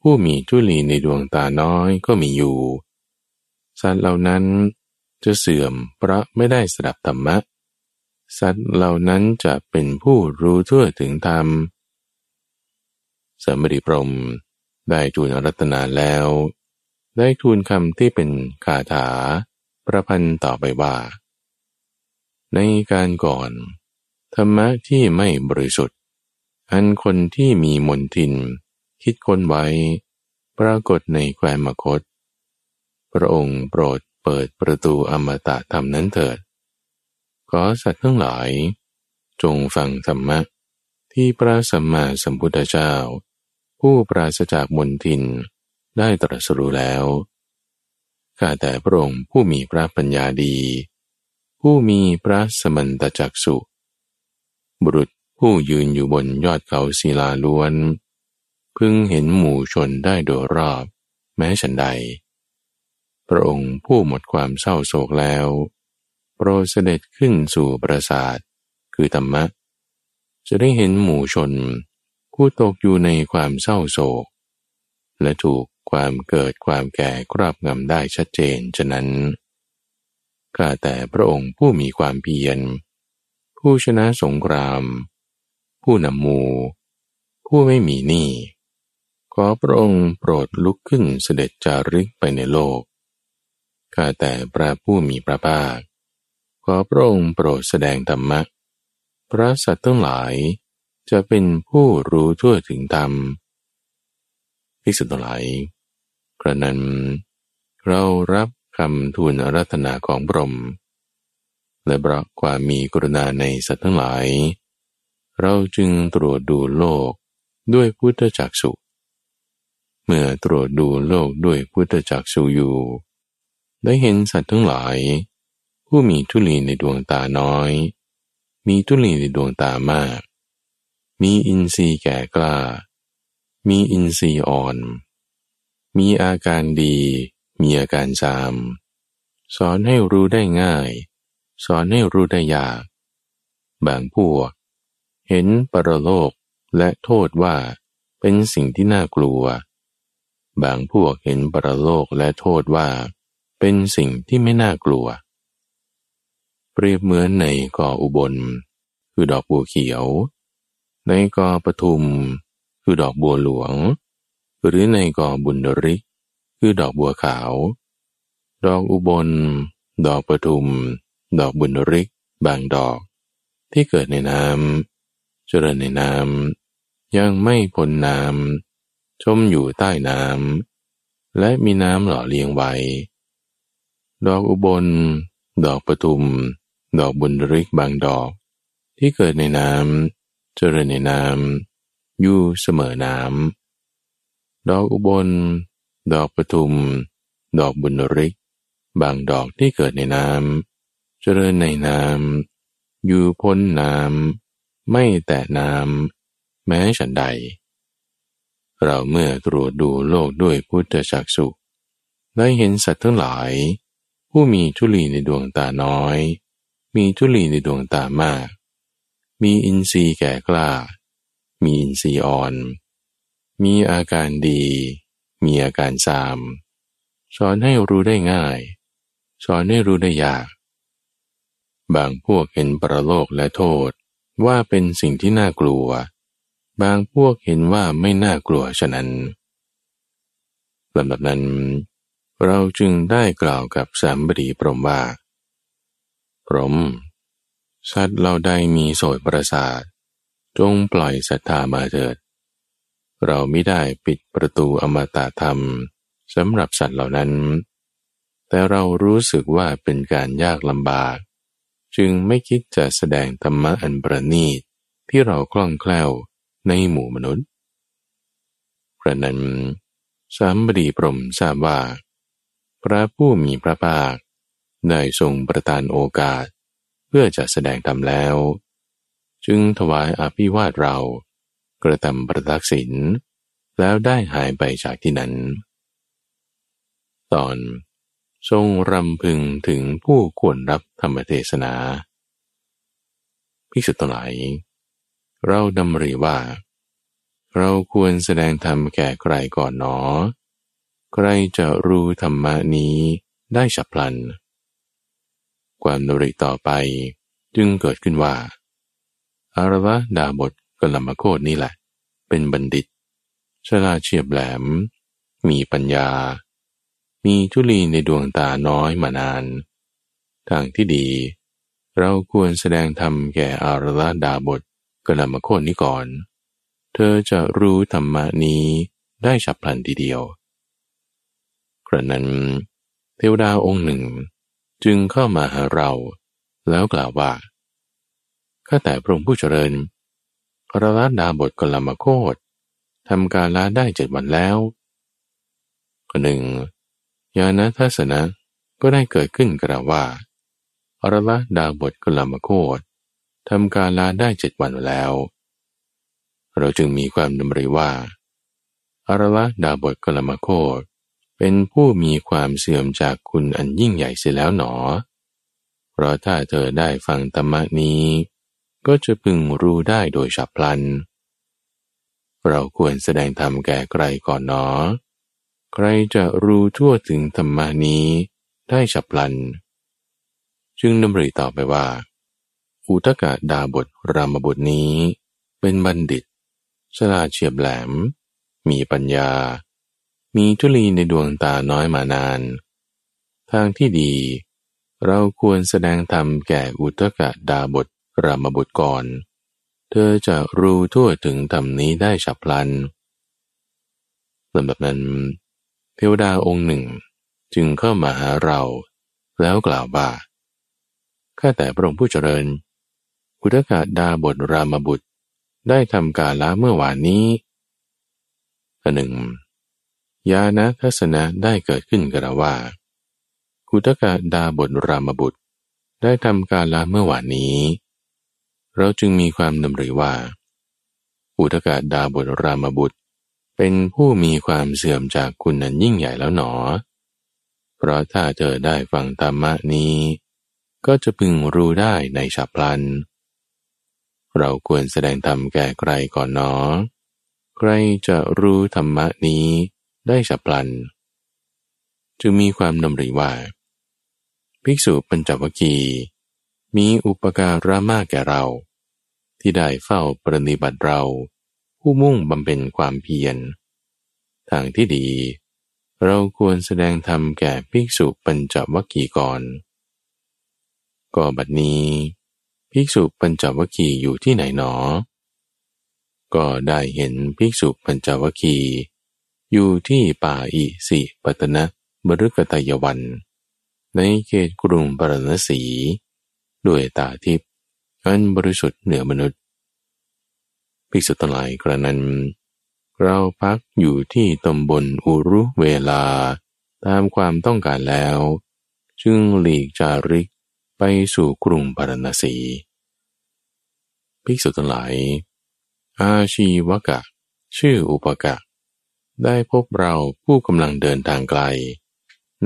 ผู้มีจุลีในดวงตาน้อยก็มีอยู่ สัตว์เหล่านั้นจะเสื่อมเพราะไม่ได้สดับธรรมะ สัตว์เหล่านั้นจะเป็นผู้รู้ทั่วถึงธรรมสมริพรมได้ทูลรัตนาแล้ว ได้ทูลคำที่เป็นคาถา ประพันธ์ต่อไปว่า ในการก่อน ธรรมะที่ไม่บริสุทธิ์ อันคนที่มีมนทิน คิดค้นไว้ ปรากฏในแควนมคต พระองค์โปรดเปิดประตูอมตะธรรมนั้นเถิด ขอสัตว์ทั้งหลาย จงฟังธรรมะที่พระสัมมาสัมพุทธเจ้า ผู้ปราศจากมนทิน ได้ตรัสรู้แล้ว ข้าแต่พระองค์ผู้มีพระปัญญาดี ผู้มีพระสมันตจักสุบุรุษผู้ยืนอยู่บนยอดเขาศิลาล้วน พึงเห็นหมู่ชนได้โดยรอบ แม้ฉันใด พระองค์ผู้หมดความเศร้าโศกแล้ว โปรดเสด็จขึ้นสู่ปราสาทคือธรรมะ จะได้เห็นหมู่ชนผู้ตกอยู่ในความเศร้าโศก และถูก ความเกิดความแก่ครอบงำได้ชัดเจนฉะนั้น ข้าแต่พระองค์ผู้มีความเพียร ผู้ชนะสงคราม ผู้นำมู ผู้ไม่มีหนี้ ขอพระองค์โปรดลุกขึ้นเสด็จจาริกไปในโลก ข้าแต่พระผู้มีพระภาค ขอพระองค์โปรดแสดงธรรมะ พระสัตว์ทั้งหลายจะเป็นผู้รู้ทั่วถึงธรรมพิสุทั้งหลาย กระนั้น เรารับคำทูลรัตนาของพรมและเพราะความมีกรุณาในสัตว์ทั้งหลาย เราจึงตรวจดูโลกด้วยพุทธจักสุเมื่อตรวจดูโลกด้วยพุทธจักสุอยู่ ได้เห็นสัตว์ทั้งหลาย ผู้มีทุลีในดวงตาน้อย มีทุลีในดวงตามาก มีอินทรีย์แก่กล้า มีอินทรีย์อ่อน มีอาการดี มีอาการจามสอนให้รู้ได้ง่าย สอนให้รู้ได้ยาก บางพวก เห็นปรโลกและโทษว่าเป็นสิ่งที่น่ากลัว บางพวกเห็นปรโลกและโทษว่า เป็นสิ่งที่ไม่น่ากลัว เปรียบเหมือนในกออุบล คือดอกบัวเขียว ในกอปทุม คือดอกบัวหลวง หรือในกอบุญริกคือดอกบัวขาว ดอกอุบล ดอกปทุม ดอกบุญริก บางดอก ที่เกิดในน้ำเจริญในน้ำยังไม่พ้นน้ำชมอยู่ใต้น้ำและมีน้ำหล่อเลี้ยงไว้ ดอกอุบล ดอกปทุม ดอกบุญริกบางดอก ที่เกิดในน้ำเจริญในน้ำอยู่เสมอน้ำ ดอกอุบล ดอกปทุม ดอกบุญริก บางดอกที่เกิดในน้ำเจริญในน้ำอยู่พ้นน้ำไม่แตะน้ำแม้ฉันใด เราเมื่อตรวจดูโลกด้วยพุทธจักสุได้เห็นสัตว์ทั้งหลาย ผู้มีทุลีในดวงตาน้อย มีทุลีในดวงตามาก มีอินทรีย์แก่กล้า มีอินทรีย์อ่อน มีอาการดี มีอาการสาม สอนให้รู้ได้ง่าย สอนให้รู้ได้ยาก บางพวกเห็นประโลกและโทษว่าเป็นสิ่งที่น่ากลัว บางพวกเห็นว่าไม่น่ากลัวฉะนั้นลำดับนั้น เราจึงได้กล่าวกับสามบดีพรหมว่าพรหมสัตว์เราได้มีโสยประสาท จงปล่อยศรัทธามาเถิด เราไม่ได้ปิดประตูอมตะธรรมสำหรับสัตว์เหล่านั้น แต่เรารู้สึกว่าเป็นการยากลำบาก จึงไม่คิดจะแสดงธรรมะอันประณีตที่เราคล่องแคล่วในหมู่มนุษย์พระนั้นสามบดีพรมทราบว่า พระผู้มีพระภาคได้ทรงประทานโอกาส เพื่อจะแสดงธรรมแล้ว จึงถวายอภิวาทเรา กระทำประทักษิณแล้วได้หายไปจากที่นั้น ตอนทรงรำพึงถึงผู้ควรรับธรรมเทศนาพิสุทธิ์หลายเราดำริว่า เราควรแสดงธรรมแก่ใครก่อนหนอ ใครจะรู้ธรรมนี้ได้ฉับพลัน ความดำริต่อไปจึงเกิดขึ้นว่า อารวะดาบท กลมโคดนี่แหละ เป็นบัณฑิตฉลาดเฉียบแหลม มีปัญญา มีทุลีในดวงตาน้อยมานาน ทางที่ดี เราควรแสดงธรรมแก่อารวะดาบทกลมโคดนี้ก่อน เธอจะรู้ธรรมนี้ได้ฉับพลันทีเดียวกระนั้น เทวดาองค์หนึ่ง จึงเข้ามาหาเรา แล้วกล่าวว่าข้าแต่พระองค์ผู้เจริญ อรละดาบทกลมโคดทำการละได้เจ็ดวันแล้วหนึ่งยานทัศนะก็ได้เกิดขึ้นกล่าวว่าอรละดาบทกลมโคดทำการลาได้เจ็ดวันแล้ว เราจึงมีความดำริว่าอารละดาบทกลมโคตเป็นผู้มีความเสื่อมจากคุณอันยิ่งใหญ่เสียแล้วหนอ เพราะถ้าเธอได้ฟังธรรมนี้ ก็จะพึงรู้ได้โดยฉับพลัน เราควรแสดงธรรมแก่ใครก่อนหนอ ใครจะรู้ทั่วถึงธรรมานี้ได้ฉับพลัน จึงดำริต่อไปว่า อุตกะดาบทรามบทนี้ เป็นบัณฑิตฉลาดเฉียบแหลม มีปัญญา มีทุลีในดวงตาน้อยมานาน ทางที่ดี เราควรแสดงธรรมแก่อุตกะดาบท รามบุตรก่อน เธอจะรู้ทั่วถึงธรรมนี้ได้ฉับพลันลำดับนั้น เทวดาองค์หนึ่ง จึงเข้ามาหาเรา แล้วกล่าวว่าข้าแต่พระองค์ผู้เจริญกุทกะดาบทรามบุตรได้ทำกาละเมื่อวานนี้อันหนึ่ง ยานะทัศนะได้เกิดขึ้นกระว่ากุทกะดาบทรามบุตรได้ทำกาละเมื่อวานนี้ เราจึงมีความดำริว่า อุทกะดาบทรามบุตร เป็นผู้มีความเสื่อมจากคุณนั้นยิ่งใหญ่แล้วหนอ เพราะถ้าเธอได้ฟังธรรมะนี้ ก็จะพึงรู้ได้ในฉับพลัน เราควรแสดงธรรมแก่ใครก่อนเนอ ใครจะรู้ธรรมะนี้ได้ฉับพลัน จึงมีความดำริว่า ภิกษุปัญจวคี มีอุปการะมากแก่เรา ที่ได้เฝ้าปรนิบัติเรา ผู้มุ่งบำเพ็ญความเพียร ทางที่ดี เราควรแสดงธรรมแก่ภิกษุปัญจวัคคีย์ก่อน ก็บัดนี้ ภิกษุปัญจวัคคีย์อยู่ที่ไหนหนอ ก็ได้เห็นภิกษุปัญจวัคคีย์อยู่ที่ป่าอิสิปตนะบรุกตยวัน ในเขตกรุงปรณสี ด้วยตาทิพย์อันบริสุทธิ์เหนือมนุษย์ภิกษุทั้งหลายกระนั้น เราพักอยู่ที่ตำบลอุรุเวลา ตามความต้องการแล้ว จึงหลีกจาริกไปสู่กรุงปารณสีภิกษุทั้งหลาย อาชีวกะ ชื่ออุปกะ ได้พบเราผู้กำลังเดินทางไกล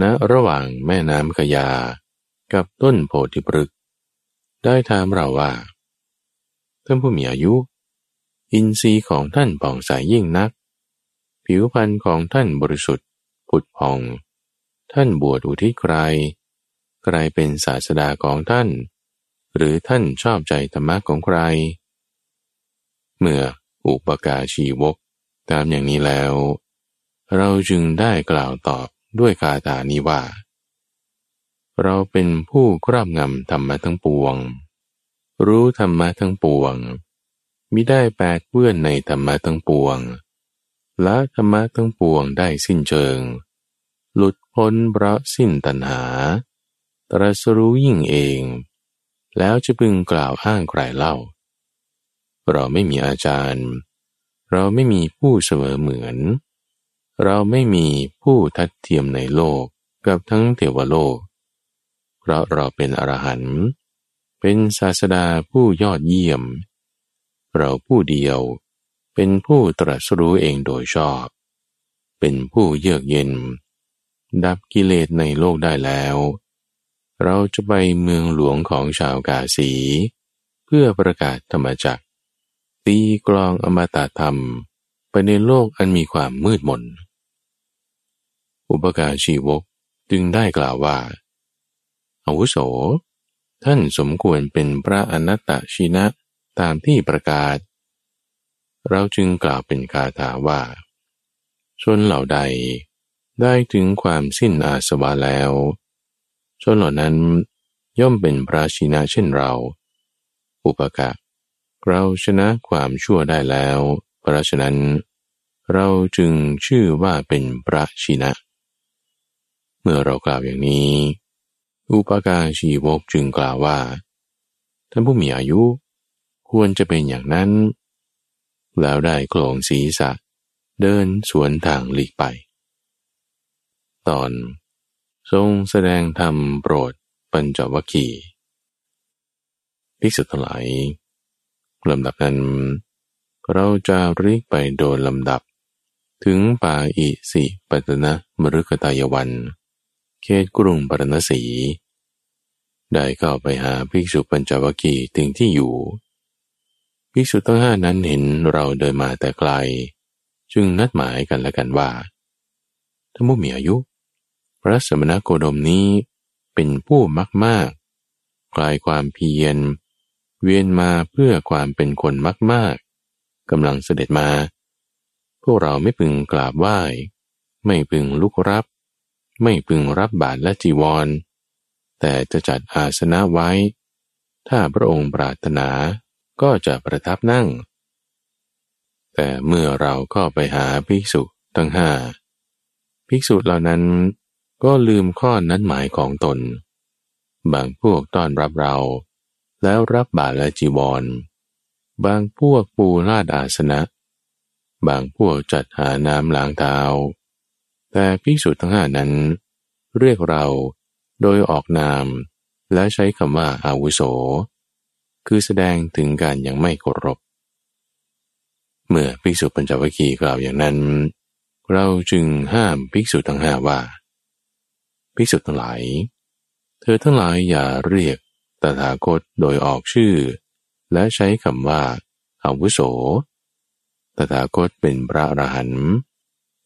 ณระหว่างแม่น้ำกยา กับต้นโพธิพฤกษ ได้ถามเราว่าท่านผู้มีอายุ อินทรีย์ของท่านผ่องใสยยิ่งนัก ผิวพรรณของท่านบริสุทธิ์ผุดพอง ท่านบวชอุทิศใคร ใครเป็นศาสดาของท่าน หรือท่านชอบใจธรรมะของใคร เมื่ออุปกาชีวกตามอย่างนี้แล้ว เราจึงได้กล่าวตอบด้วยคาถานี้ว่า เราเป็นผู้ครอบงำธรรมะทั้งปวง รู้ธรรมะทั้งปวงมิได้แปดเปื้อนในธรรมะทั้งปวงละธรรมะทั้งปวงได้สิ้นเชิง หลุดพ้นเพราะสิ้นตัณหา ตรัสรู้ยิ่งเอง แล้วจะพึงกล่าวอ้างใครเล่า เราไม่มีอาจารย์ เราไม่มีผู้เสมอเหมือน เราไม่มีผู้ทัดเทียมในโลกกับทั้งเทวโลก พราะเราเป็นอรหันต์เป็นศาสดาผู้ยอดเยี่ยม เราผู้เดียวเป็นผู้ตรัสรู้เองโดยชอบ เป็นผู้เยือกเย็น ดับกิเลสในโลกได้แล้ว เราจะไปเมืองหลวงของชาวกาสี เพื่อประกาศธรรมจักตีกลองอมตะธรรม ไปในโลกอันมีความมืดมน อุปการชีวกจึงได้กล่าวว่า อาวุโส ท่านสมควรเป็นพระอนัตตชินะตามที่ประกาศ เราจึงกล่าวเป็นคาถาว่า ชนเหล่าใดได้ถึงความสิ้นอาสวะแล้ว ชนเหล่านั้นย่อมเป็นพระชินะเช่นเรา อุปกะ เราชนะความชั่วได้แล้ว เพราะฉะนั้น เราจึงชื่อว่าเป็นพระชินะ เมื่อเรากล่าวอย่างนี้ อุปการชีวกจึงกล่าวว่า ท่านผู้มีอายุควรจะเป็นอย่างนั้น แล้วได้โคลงศีรษะ เดินสวนทางหลีกไป ตอน ทรงแสดงธรรมโปรดปัญจวัคคีย์ภิกษุทั้งหลายลำดับนั้น เราจะรีกไปโดยลำดับ ถึงป่าอิสิปตนะมรุกตายวัน เขตกรุงปรณสี ได้เข้าไปหาภิกษุปัญจวัคคีย์ถึงที่อยู่ ภิกษุทั้งห้านั้นเห็นเราเดินมาแต่ไกล จึงนัดหมายกันและกันว่าถ้ามุมีอายุ พระสมณโคดมนี้เป็นผู้มากมากกลายความเพียร เวียนมาเพื่อความเป็นคนมากมากกำลังเสด็จมา พวกเราไม่พึงกราบไหว้ ไม่พึงลุกรับ ไม่พึงรับบาตรและจีวร แต่จะจัดอาสนะไว้ ถ้าพระองค์ปรารถนาก็จะประทับนั่ง แต่เมื่อเราเข้าไปหาภิกษุทั้งห้าภิกษุเหล่านั้นก็ลืมข้อนั้นหมายของตน บางพวกต้อนรับเรา แล้วรับบาตรและจีวร บางพวกปูลาดอาสนะ บางพวกจัดหาน้ำล้างเท้า แต่ภิกษุทั้งห้านั้น เรียกเราโดยออกนาม และใช้คำว่าอาวุโส คือแสดงถึงการยังไม่เคารพ เมื่อภิกษุปัญจวัคคีย์กล่าวอย่างนั้น เราจึงห้ามภิกษุทั้งห้าว่า ภิกษุทั้งหลาย เธอทั้งหลายอย่าเรียกตถาคตโดยออกชื่อ และใช้คำว่าอาวุโส ตถาคตเป็นพระอรหันต์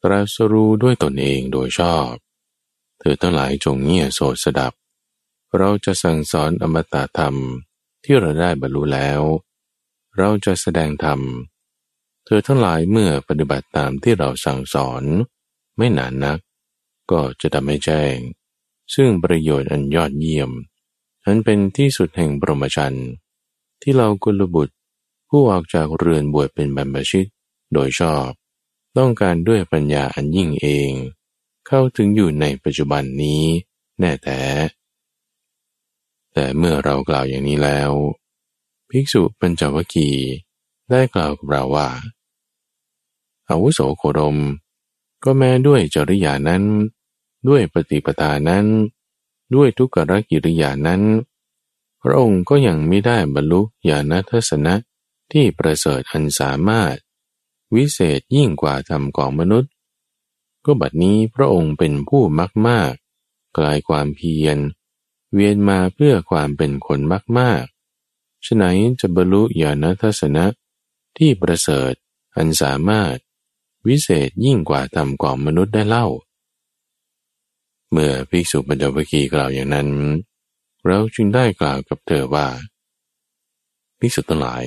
ตรัสรู้ด้วยตนเองโดยชอบ เธอทั้งหลายจงเงี่ยโสดสดับ เราจะสั่งสอนอมตะธรรมที่เราได้บรรลุแล้ว เราจะแสดงธรรม เธอทั้งหลายเมื่อปฏิบัติตามที่เราสั่งสอนไม่นานนัก ก็จะทำให้แจ้ง ซึ่งประโยชน์อันยอดเยี่ยมอันเป็นที่สุดแห่งบรมจันทร์ที่เรากุลบุตรผู้ออกจากเรือนบวชเป็นบรรพชิตโดยชอบ ต้องการด้วยปัญญาอันยิ่งเอง เข้าถึงอยู่ในปัจจุบันนี้แน่แท้แต่เมื่อเรากล่าวอย่างนี้แล้ว ภิกษุปัญจวัคคีย์ได้กล่าวกับเราว่าอาวุโสโคดม ก็แม้ด้วยจริยานั้น ด้วยปฏิปทานั้น ด้วยทุกขกิริยานั้น พระองค์ก็ยังไม่ได้บรรลุญาณทัศนะที่ประเสริฐอันสามารถ วิเศษยิ่งกว่าธรรมของมนุษย์ ก็บัดนี้พระองค์เป็นผู้มากมากกลายความเพียร เวียนมาเพื่อความเป็นคนมากๆฉะนั้นจะบรรลุญาณทัศนะที่ประเสริฐอันสามารถ วิเศษยิ่งกว่าธรรมของมนุษย์ได้เล่า เมื่อภิกษุบรรดาคีกล่าวอย่างนั้น เราจึงได้กล่าวกับเธอว่าภิกษุทั้งหลาย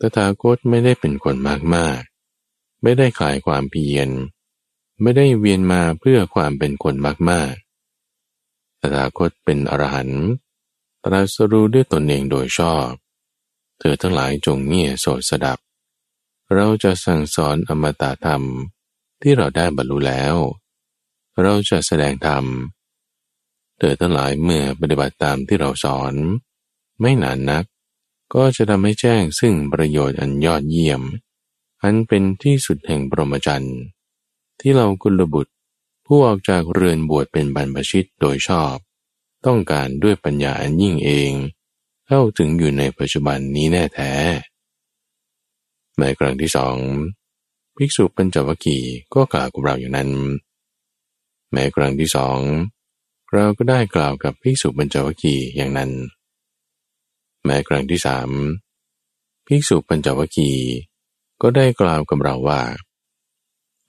ตถาคตไม่ได้เป็นคนมากมาก ไม่ได้ขายความเพียร ไม่ได้เวียนมาเพื่อความเป็นคนมากมากตถาคตเป็นอรหันต์ตรัสรู้ด้วยตนเองโดยชอบ เธอทั้งหลายจงเงี่ยโสดสดับ เราจะสั่งสอนอมตะธรรมที่เราได้บรรลุแล้ว เราจะแสดงธรรม เธอทั้งหลายเมื่อปฏิบัติตามที่เราสอน ไม่นานนัก ก็จะทำให้แจ้งซึ่งประโยชน์อันยอดเยี่ยม อันเป็นที่สุดแห่งปรมจันทร์ที่เรากุลบุตร ผู้ออกจากเรือนบวชเป็นบรรพชิตโดยชอบ ต้องการด้วยปัญญาอันยิ่งเอง เข้าถึงอยู่ในปัจจุบันนี้แน่แท้ในครั้งที่สองภิกษุปัญจวัคคีย์ก็กล่าวกับเราอย่างนั้น แม้ครั้งที่สองเราก็ได้กล่าวกับภิกษุปัญจวัคคีย์อย่างนั้น แม้ครั้งที่สามภิกษุปัญจวคีก็ได้กล่าวกับเราว่า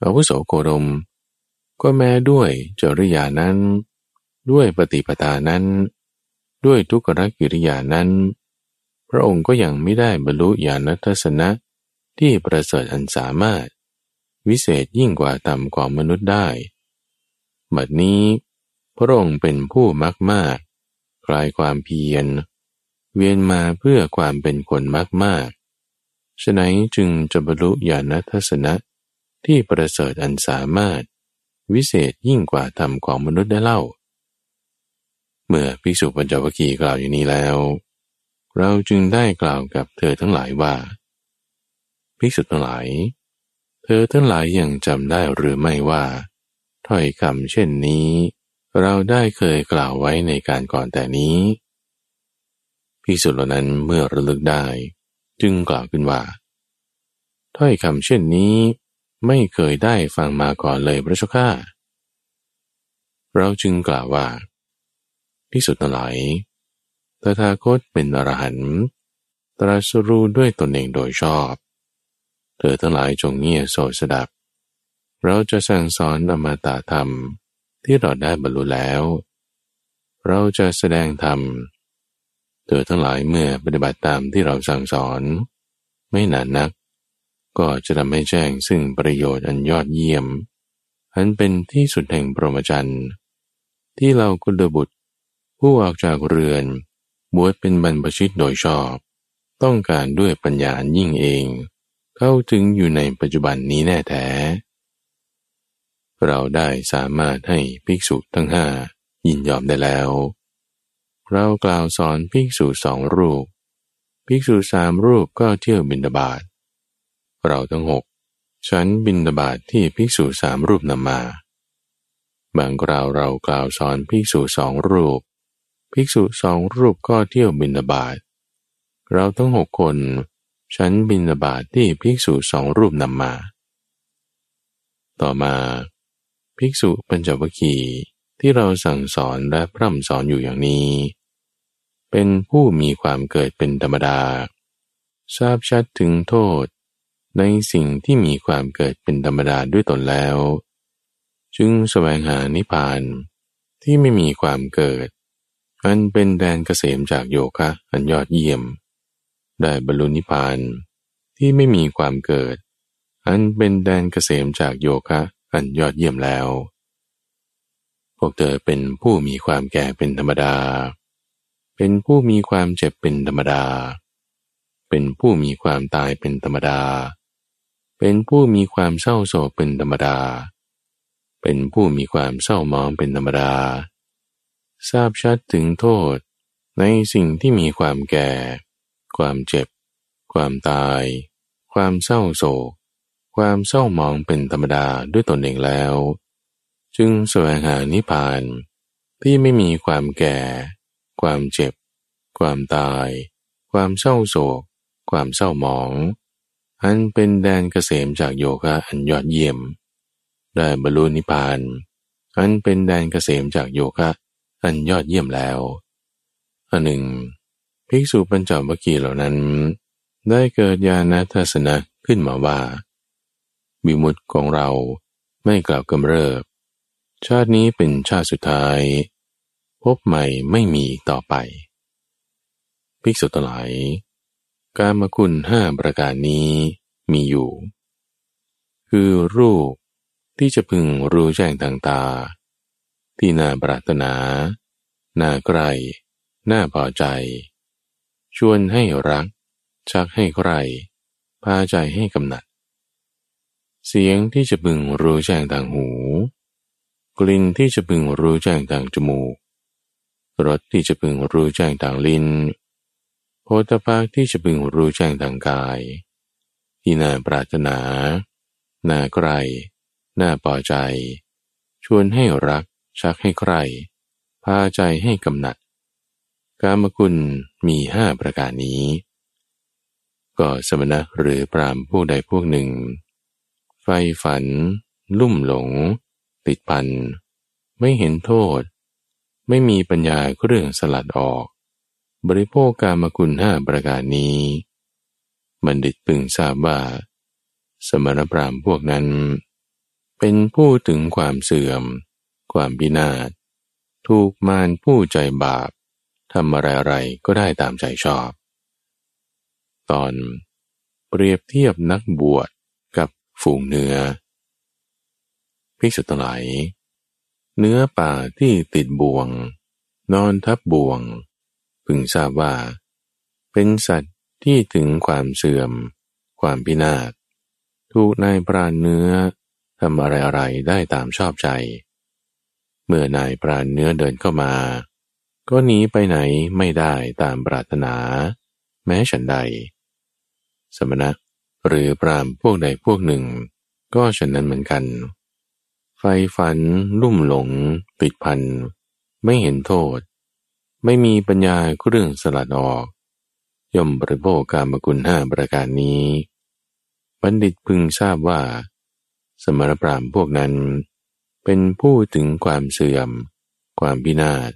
อาวุโสโคดมก็แม้ด้วยจริยานั้น ด้วยปฏิปทานั้น ด้วยทุกขกิริยานั้น พระองค์ก็ยังไม่ได้บรรลุญาณทัศนะที่ประเสริฐอันสามารถ วิเศษยิ่งกว่าธรรมของมนุษย์ได้บัดนี้ พระองค์เป็นผู้มากมากคลายความเพียร เวียนมาเพื่อความเป็นคนมากมากฉะนั้นจึงจะบรรลุญาณทัศนะที่ประเสริฐอันสามารถ วิเศษยิ่งกว่าธรรมของมนุษย์ได้เล่า เมื่อภิกษุปัญจวัคคีย์กล่าวอย่างนี้แล้ว เราจึงได้กล่าวกับเธอทั้งหลายว่า ภิกษุทั้งหลาย เธอทั้งหลายยังจำได้หรือไม่ว่าถ้อยคำเช่นนี้ เราได้เคยกล่าวไว้ในการก่อนแต่นี้ ภิกษุเหล่านั้นเมื่อระลึกได้ จึงกล่าวขึ้นว่า ถ้อยคำเช่นนี้ไม่เคยได้ฟังมาก่อนเลยพระเจ้าข้าเราจึงกล่าวว่าพิสุทธิ์ทั้งหลายตถาคตเป็นอรหันต์ตรัสรู้ด้วยตนเองโดยชอบ เธอทั้งหลายจงเงียโสดสดับ เราจะสั่งสอนอมตะธรรมที่เราได้บรรลุแล้ว เราจะแสดงธรรม เธอทั้งหลายเมื่อปฏิบัติตามที่เราสั่งสอน ไม่นานนัก ก็จะทำให้แจ้งซึ่งประโยชน์อันยอดเยี่ยม อันเป็นที่สุดแห่งปรมจันทร์ที่เรากุลบุตร ผู้ออกจากเรือน บวชเป็นบรรพชิตโดยชอบ ต้องการด้วยปัญญายิ่งเอง เข้าถึงอยู่ในปัจจุบันนี้แน่แท้ เราได้สามารถให้ภิกษุทั้งห้ายินยอมได้แล้ว เรากล่าวสอนภิกษุสองรูป ภิกษุสามรูปก็เที่ยวบินดาบาตเราทั้งหกฉันบินดาบาตทที่ภิกษุสามรูปนำมา บางคราวเรากล่าวสอนภิกษุสองรูป ภิกษุสองรูปก็เที่ยวบินดาบาตเราทั้งหกคนฉันบินดาบาตทที่ภิกษุสองรูปนำมา ต่อมาภิกษุปัญจวัคคีย์ที่เราสั่งสอนและพร่ำสอนอยู่อย่างนี้ เป็นผู้มีความเกิดเป็นธรรมดา ทราบชัดถึงโทษ ในสิ่งที่มีความเกิดเป็นธรรมดาด้วยตนแล้ว จึงแสวงหานิพพานที่ไม่มีความเกิด อันเป็นแดนเกษมจากโยคะอันยอดเยี่ยม ได้บรรลุนิพพานที่ไม่มีความเกิด อันเป็นแดนเกษมจากโยคะอันยอดเยี่ยมแล้ว พวกเธอเป็นผู้มีความแก่เป็นธรรมดา เป็นผู้มีความเจ็บเป็นธรรมดา เป็นผู้มีความตายเป็นธรรมดา เป็นผู้มีความเศร้าโศกเป็นธรรมดา เป็นผู้มีความเศร้ามองเป็นธรรมดา ทราบชัดถึงโทษในสิ่งที่มีความแก่ ความเจ็บ ความตาย ความเศร้าโศก ความเศร้ามองเป็นธรรมดาด้วยตนเองแล้ว จึงแสวงหานิพพานที่ไม่มีความแก่ ความเจ็บ ความตาย ความเศร้าโศก ความเศร้าหมอง อันเป็นแดนเกษมจากโยคะอันยอดเยี่ยม ได้บรรลุนิพพาน อันเป็นแดนเกษมจากโยคะอันยอดเยี่ยมแล้วอันหนึ่งภิกษุปัญจวัคคีเหล่านั้น ได้เกิดญาณทัศนะขึ้นมาว่าบิมุตของเราไม่กล่าวกำเริบ ชาตินี้เป็นชาติสุดท้าย พบใหม่ไม่มีต่อไป ภิกษุทั้งหลาย การมคุณห้าประการนี้มีอยู่ คือรูปที่จะพึงรู้แจ้งทางตา ที่น่าปรารถนา น่าใกล้น่าพอใจ ชวนให้รัก ชักให้ใคร พาใจให้กำหนัด เสียงที่จะพึงรู้แจ้งทางหู กลิ่นที่จะพึงรู้แจ้งทางจมูก รสที่จะพึงรู้แจ้งทางลิ้นโพธภาคที่จะพึงรู้แจ้งทางกาย ที่น่าปรารถนา น่าใครน่าพอใจ ชวนให้รัก ชักให้ใคร พาใจให้กำหนัด กามคุณมีห้าประการนี้ ก็สมณะหรือปรามผู้ใดพวกหนึ่ง ไฟฝัน ลุ่มหลง ติดพัน ไม่เห็นโทษ ไม่มีปัญญาเครื่องสลัดออก บริโภคกามคุณห้าประการนี้ บัณฑิตพึงทราบว่า สมณพราหมณ์พวกนั้น เป็นผู้ถึงความเสื่อม ความพินาศถูกมารผู้ใจบาปทำอะไรอะไรก็ได้ตามใจชอบ ตอนเปรียบเทียบนักบวชกับฝูงเนื้อภิกษุทั้งหลาย เนื้อป่าที่ติดบ่วง นอนทับบ่วง พึงทราบว่า เป็นสัตว์ที่ถึงความเสื่อม ความพินาศถูกนายปราเนื้อทำอะไรอะไรได้ตามชอบใจ เมื่อนายปราเนื้อเดินเข้ามา ก็หนีไปไหนไม่ได้ตามปรารถนา แม้ฉันใด สมณะหรือปรามพวกใดพวกหนึ่ง ก็ฉันนั้นเหมือนกัน ไฟฝันลุ่มหลงติดพัน ไม่เห็นโทษ ไม่มีปัญญาเรื่องสลัดออก ย่อมบริโภคกามกุลห้าประการนี้ บัณฑิตพึงทราบว่า สมณพรามพวกนั้น เป็นผู้ถึงความเสื่อม ความพินาศ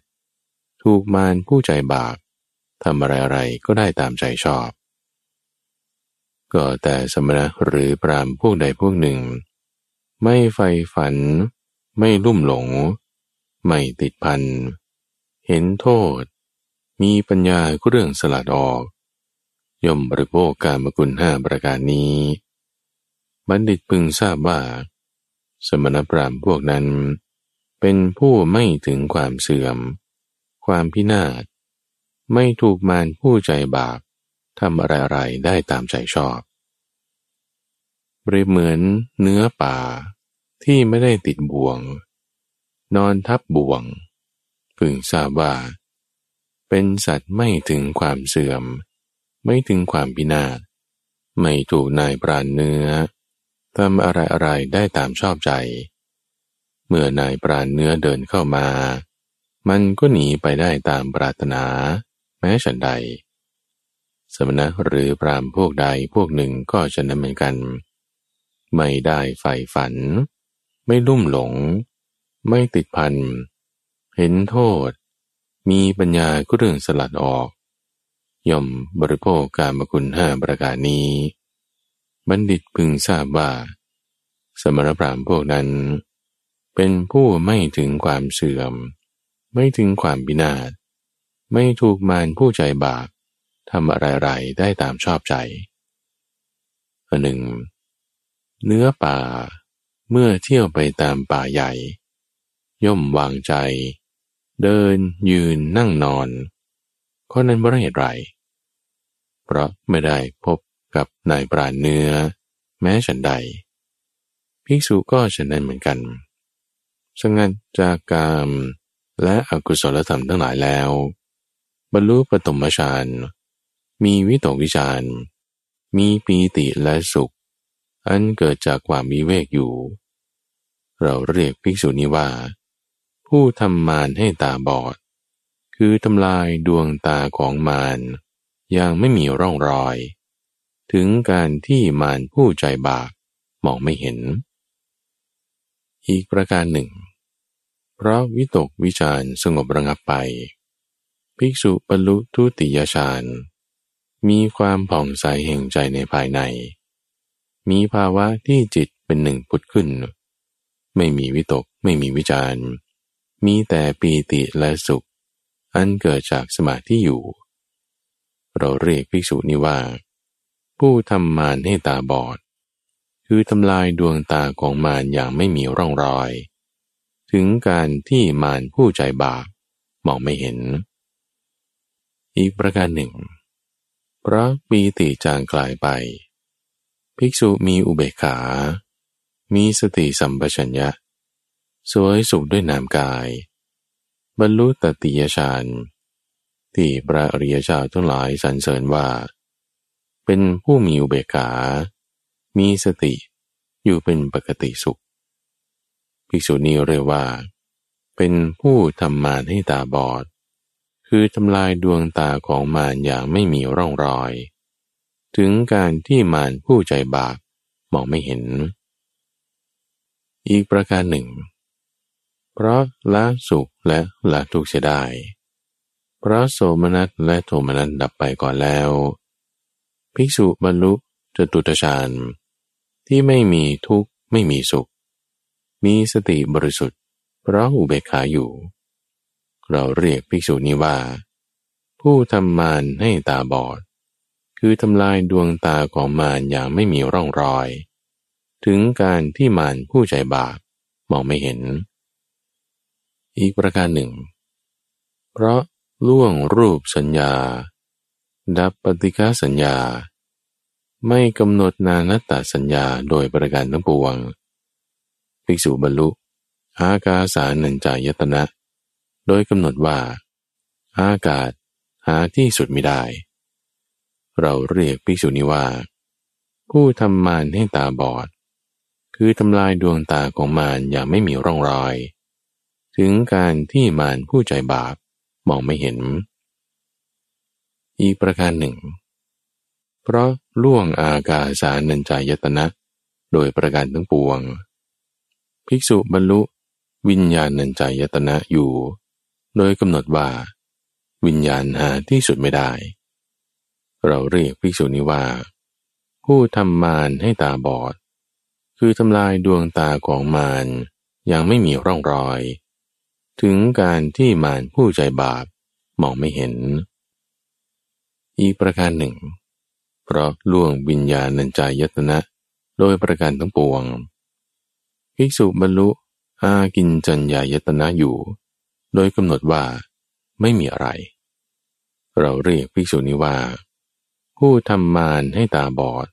ถูกมารผู้ใจบาปทำอะไรอะไรก็ได้ตามใจชอบ ก็แต่สมณะหรือปรามพวกใดพวกหนึ่ง ไม่ไฟฝัน ไม่ลุ่มหลง ไม่ติดพัน เห็นโทษ มีปัญญาเรื่องสลัดออก ย่อมบริโภคการมกุลห้าประการนี้ บัณฑิตพึงทราบว่า สมณพราหมณ์พวกนั้น เป็นผู้ไม่ถึงความเสื่อม ความพินาศ ไม่ถูกมารผู้ใจบาปทำอะไรๆได้ตามใจชอบ เปรียบเหมือนเนื้อป่าที่ไม่ได้ติดบ่วง นอนทับบ่วง พึงทราบว่า เป็นสัตว์ไม่ถึงความเสื่อม ไม่ถึงความพินาศไม่ถูกนายปราณเนื้อทำอะไรๆไรได้ตามชอบใจ เมื่อนายปราณเนื้อเดินเข้ามา มันก็หนีไปได้ตามปรารถนา แม้ฉันใด สมณะหรือปรามพวกใดพวกหนึ่งก็จะนั้นเหมือนกัน ไม่ได้ใฝ่ฝัน ไม่ลุ่มหลง ไม่ติดพัน เห็นโทษ มีปัญญาก็เรื่องสลัดออก ย่อมบริโภคการมคุณห้าประการนี้ บัณฑิตพึงทราบว่า สมณพราหมณ์พวกนั้น เป็นผู้ไม่ถึงความเสื่อม ไม่ถึงความบินาศ ไม่ถูกมารผู้ใจบาปทำอะไรๆได้ตามชอบใจอันหนึ่ง เนื้อป่า เมื่อเที่ยวไปตามป่าใหญ่ ย่อมวางใจ เดินยืนนั่งนอนข้อนั้นเพราะเหตุไรเพราะไม่ได้พบกับนายปราณเนื้อ แม้ฉันใด ภิกษุก็ฉันนั้นเหมือนกันสงัดจากกามและอกุศลธรรมทั้งหลายแล้ว บรรลุปฐมฌานมีวิตกวิจารมีปีติและสุข อันเกิดจากความมีเวกอยู่ เราเรียกภิกษุนี้ว่า ผู้ทำมารให้ตาบอด คือทำลายดวงตาของมารยังไม่มีร่องรอย ถึงการที่มารผู้ใจบาปมองไม่เห็น อีกประการหนึ่ง เพราะวิตกวิจารสงบระงับไป ภิกษุบรรลุทุติยฌานมีความผ่องใสแห่งใจในภายใน มีภาวะที่จิตเป็นหนึ่งพุทธขึ้น ไม่มีวิตกไม่มีวิจารมีแต่ปีติและสุข อันเกิดจากสมาธิอยู่ เราเรียกภิกษุนี้ว่า ผู้ทำมารให้ตาบอด คือทำลายดวงตาของมารอย่างไม่มีร่องรอย ถึงการที่มารผู้ใจบาปมองไม่เห็น อีกประการหนึ่งพราะปีติจางกลายไป ภิกษุมีอุเบกขา มีสติสัมปชัญญะ สวยสุขด้วยนามกาย บรรลุตติยฌานที่พระอริยเจ้าทั้งหลายสรรเสริญว่า เป็นผู้มีอุเบกขา มีสติอยู่เป็นปกติสุข ภิกษุนี้เรียกว่า เป็นผู้ทำมานให้ตาบอด คือทำลายดวงตาของมารอย่างไม่มีร่องรอย ถึงการที่มารผู้ใจบาปมองไม่เห็น อีกประการหนึ่ง เพราะละสุขและละทุกข์เสียได้เพราะโสมนัสและโทมนัสดับไปก่อนแล้ว ภิกษุบรรลุจตุตฌานที่ไม่มีทุกข์ไม่มีสุข มีสติบริสุทธิ์ เพราะอุเบกขาอยู่ เราเรียกภิกษุนี้ว่า ผู้ทำมารให้ตาบอด คือทำลายดวงตาของมารอย่างไม่มีร่องรอย ถึงการที่มารผู้ใจบาปมองไม่เห็น อีกประการหนึ่ง เพราะล่วงรูปสัญญา ดับปฏิฆาสัญญา ไม่กำหนดนานัตตาสัญญาโดยประการทั้งปวง ภิกษุบรรลุ อากาสานัญจายตนะ โดยกำหนดว่า อากาศหาที่สุดไม่ได้ เราเรียกภิกษุนี้ว่า ผู้ทำมารให้ตาบอด คือทำลายดวงตาของมารอย่างไม่มีร่องรอย ถึงการที่มารผู้ใจบาปมองไม่เห็น อีกประการหนึ่ง เพราะล่วงอากาสานัญจายตนะ โดยประการทั้งปวง ภิกษุบรรลุวิญญาณนัญจายตนะอยู่ โดยกำหนดว่า วิญญาณหาที่สุดไม่ได้ เราเรียกภิกษุนี้ว่า ผู้ทำมารให้ตาบอด คือทำลายดวงตาของมารยังไม่มีร่องรอย ถึงการที่มารผู้ใจบาปมองไม่เห็น อีกประการหนึ่ง เพราะล่วงวิญญาณัญจายตนะ โดยประการทั้งปวง ภิกษุบรรลุอากินจัญญายตนะอยู่ โดยกำหนดว่าไม่มีอะไร เราเรียกภิกษุนี้ว่า ผู้ทำมารให้ตาบอด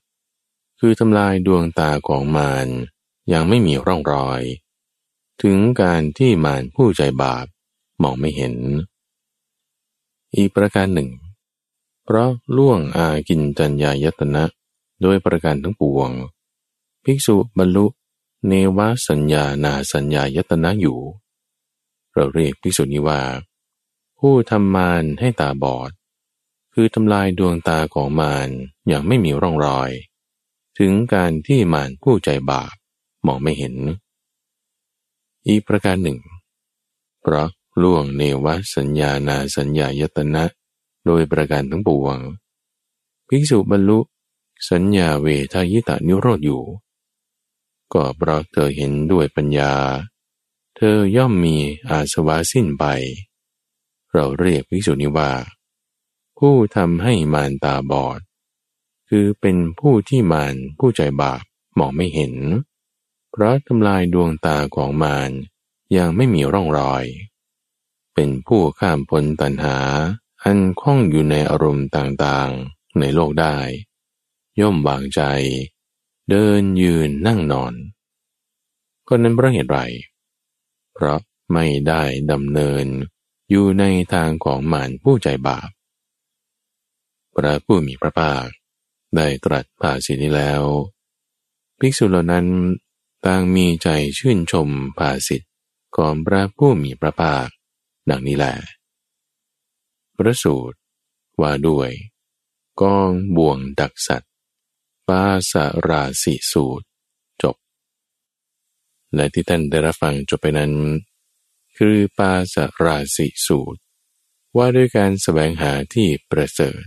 คือทำลายดวงตาของมารยังไม่มีร่องรอย ถึงการที่มารผู้ใจบาปมองไม่เห็น อีกประการหนึ่ง เพราะล่วงอากินจัญญายตนะโดยประการทั้งปวง ภิกษุบรรลุเนวสัญญานาสัญญายตนะอยู่ เราเรียกภิกษุนี้ว่า ผู้ทำมารให้ตาบอด คือทำลายดวงตาของมารอย่างไม่มีร่องรอย ถึงการที่มารผู้ใจบาปมองไม่เห็น อีกประการหนึ่ง เพราะล่วงเนวสัญญานาสัญญายตนะ โดยประการทั้งปวง ภิกษุบรรลุ สัญญาเวทายตานิโรธอยู่ ก็เพราะเธอเห็นด้วยปัญญา เธอย่อมมีอาสวะสิ้นไป เราเรียกภิกษุนี้ว่า ผู้ทำให้มารตาบอด คือเป็นผู้ที่มารผู้ใจบาปมองไม่เห็น เพราะทำลายดวงตาของมารยังไม่มีร่องรอย เป็นผู้ข้ามพ้นตัณหา อันคล้องอยู่ในอารมณ์ต่างๆ ในโลกได้ ย่อมวางใจ เดินยืนนั่งนอนก็นั้นเพราะเหตุไร เพราะไม่ได้ดำเนินอยู่ในทางของหมานผู้ใจบาป พระผู้มีพระภาค ได้ตรัสภาสินี้แล้ว ภิกษุเหล่านั้นต่างมีใจชื่นชมภาสิทธิ์ของพระผู้มีพระภาค ดังนี้แหละพระสูตร ว่าด้วยกองบ่วงดักสัตว์ปาสาราสิสูตร จบ และที่ท่านได้รับฟังจบไปนั้น คือปาสาราสิสูตร ว่าด้วยการสแสวงหาที่ประเสริฐ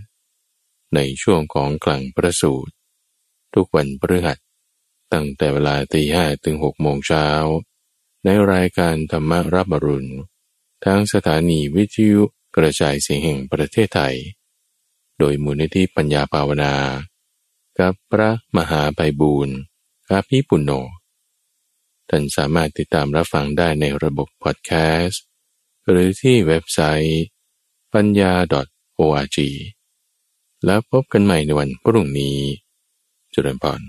ในช่วงของกลางประสูตร ทุกวันพฤหัสตั้งแต่เวลาตีห้ถึงหกโมงเช้า ในรายการธรรมรับอรุณทางสถานีวิทยุกระจายเสียงแห่งประเทศไทย โดยมูลนิธิปัญญาภาวนา กับพระมหาไพบูรณ์อาภีปุณโญท่านสามารถติดตามรับฟังได้ในระบบพอดแคสต์ หรือที่เว็บไซต์ปัญญา .org แล้วพบกันใหม่ในวันพรุ่งนี้จุลพร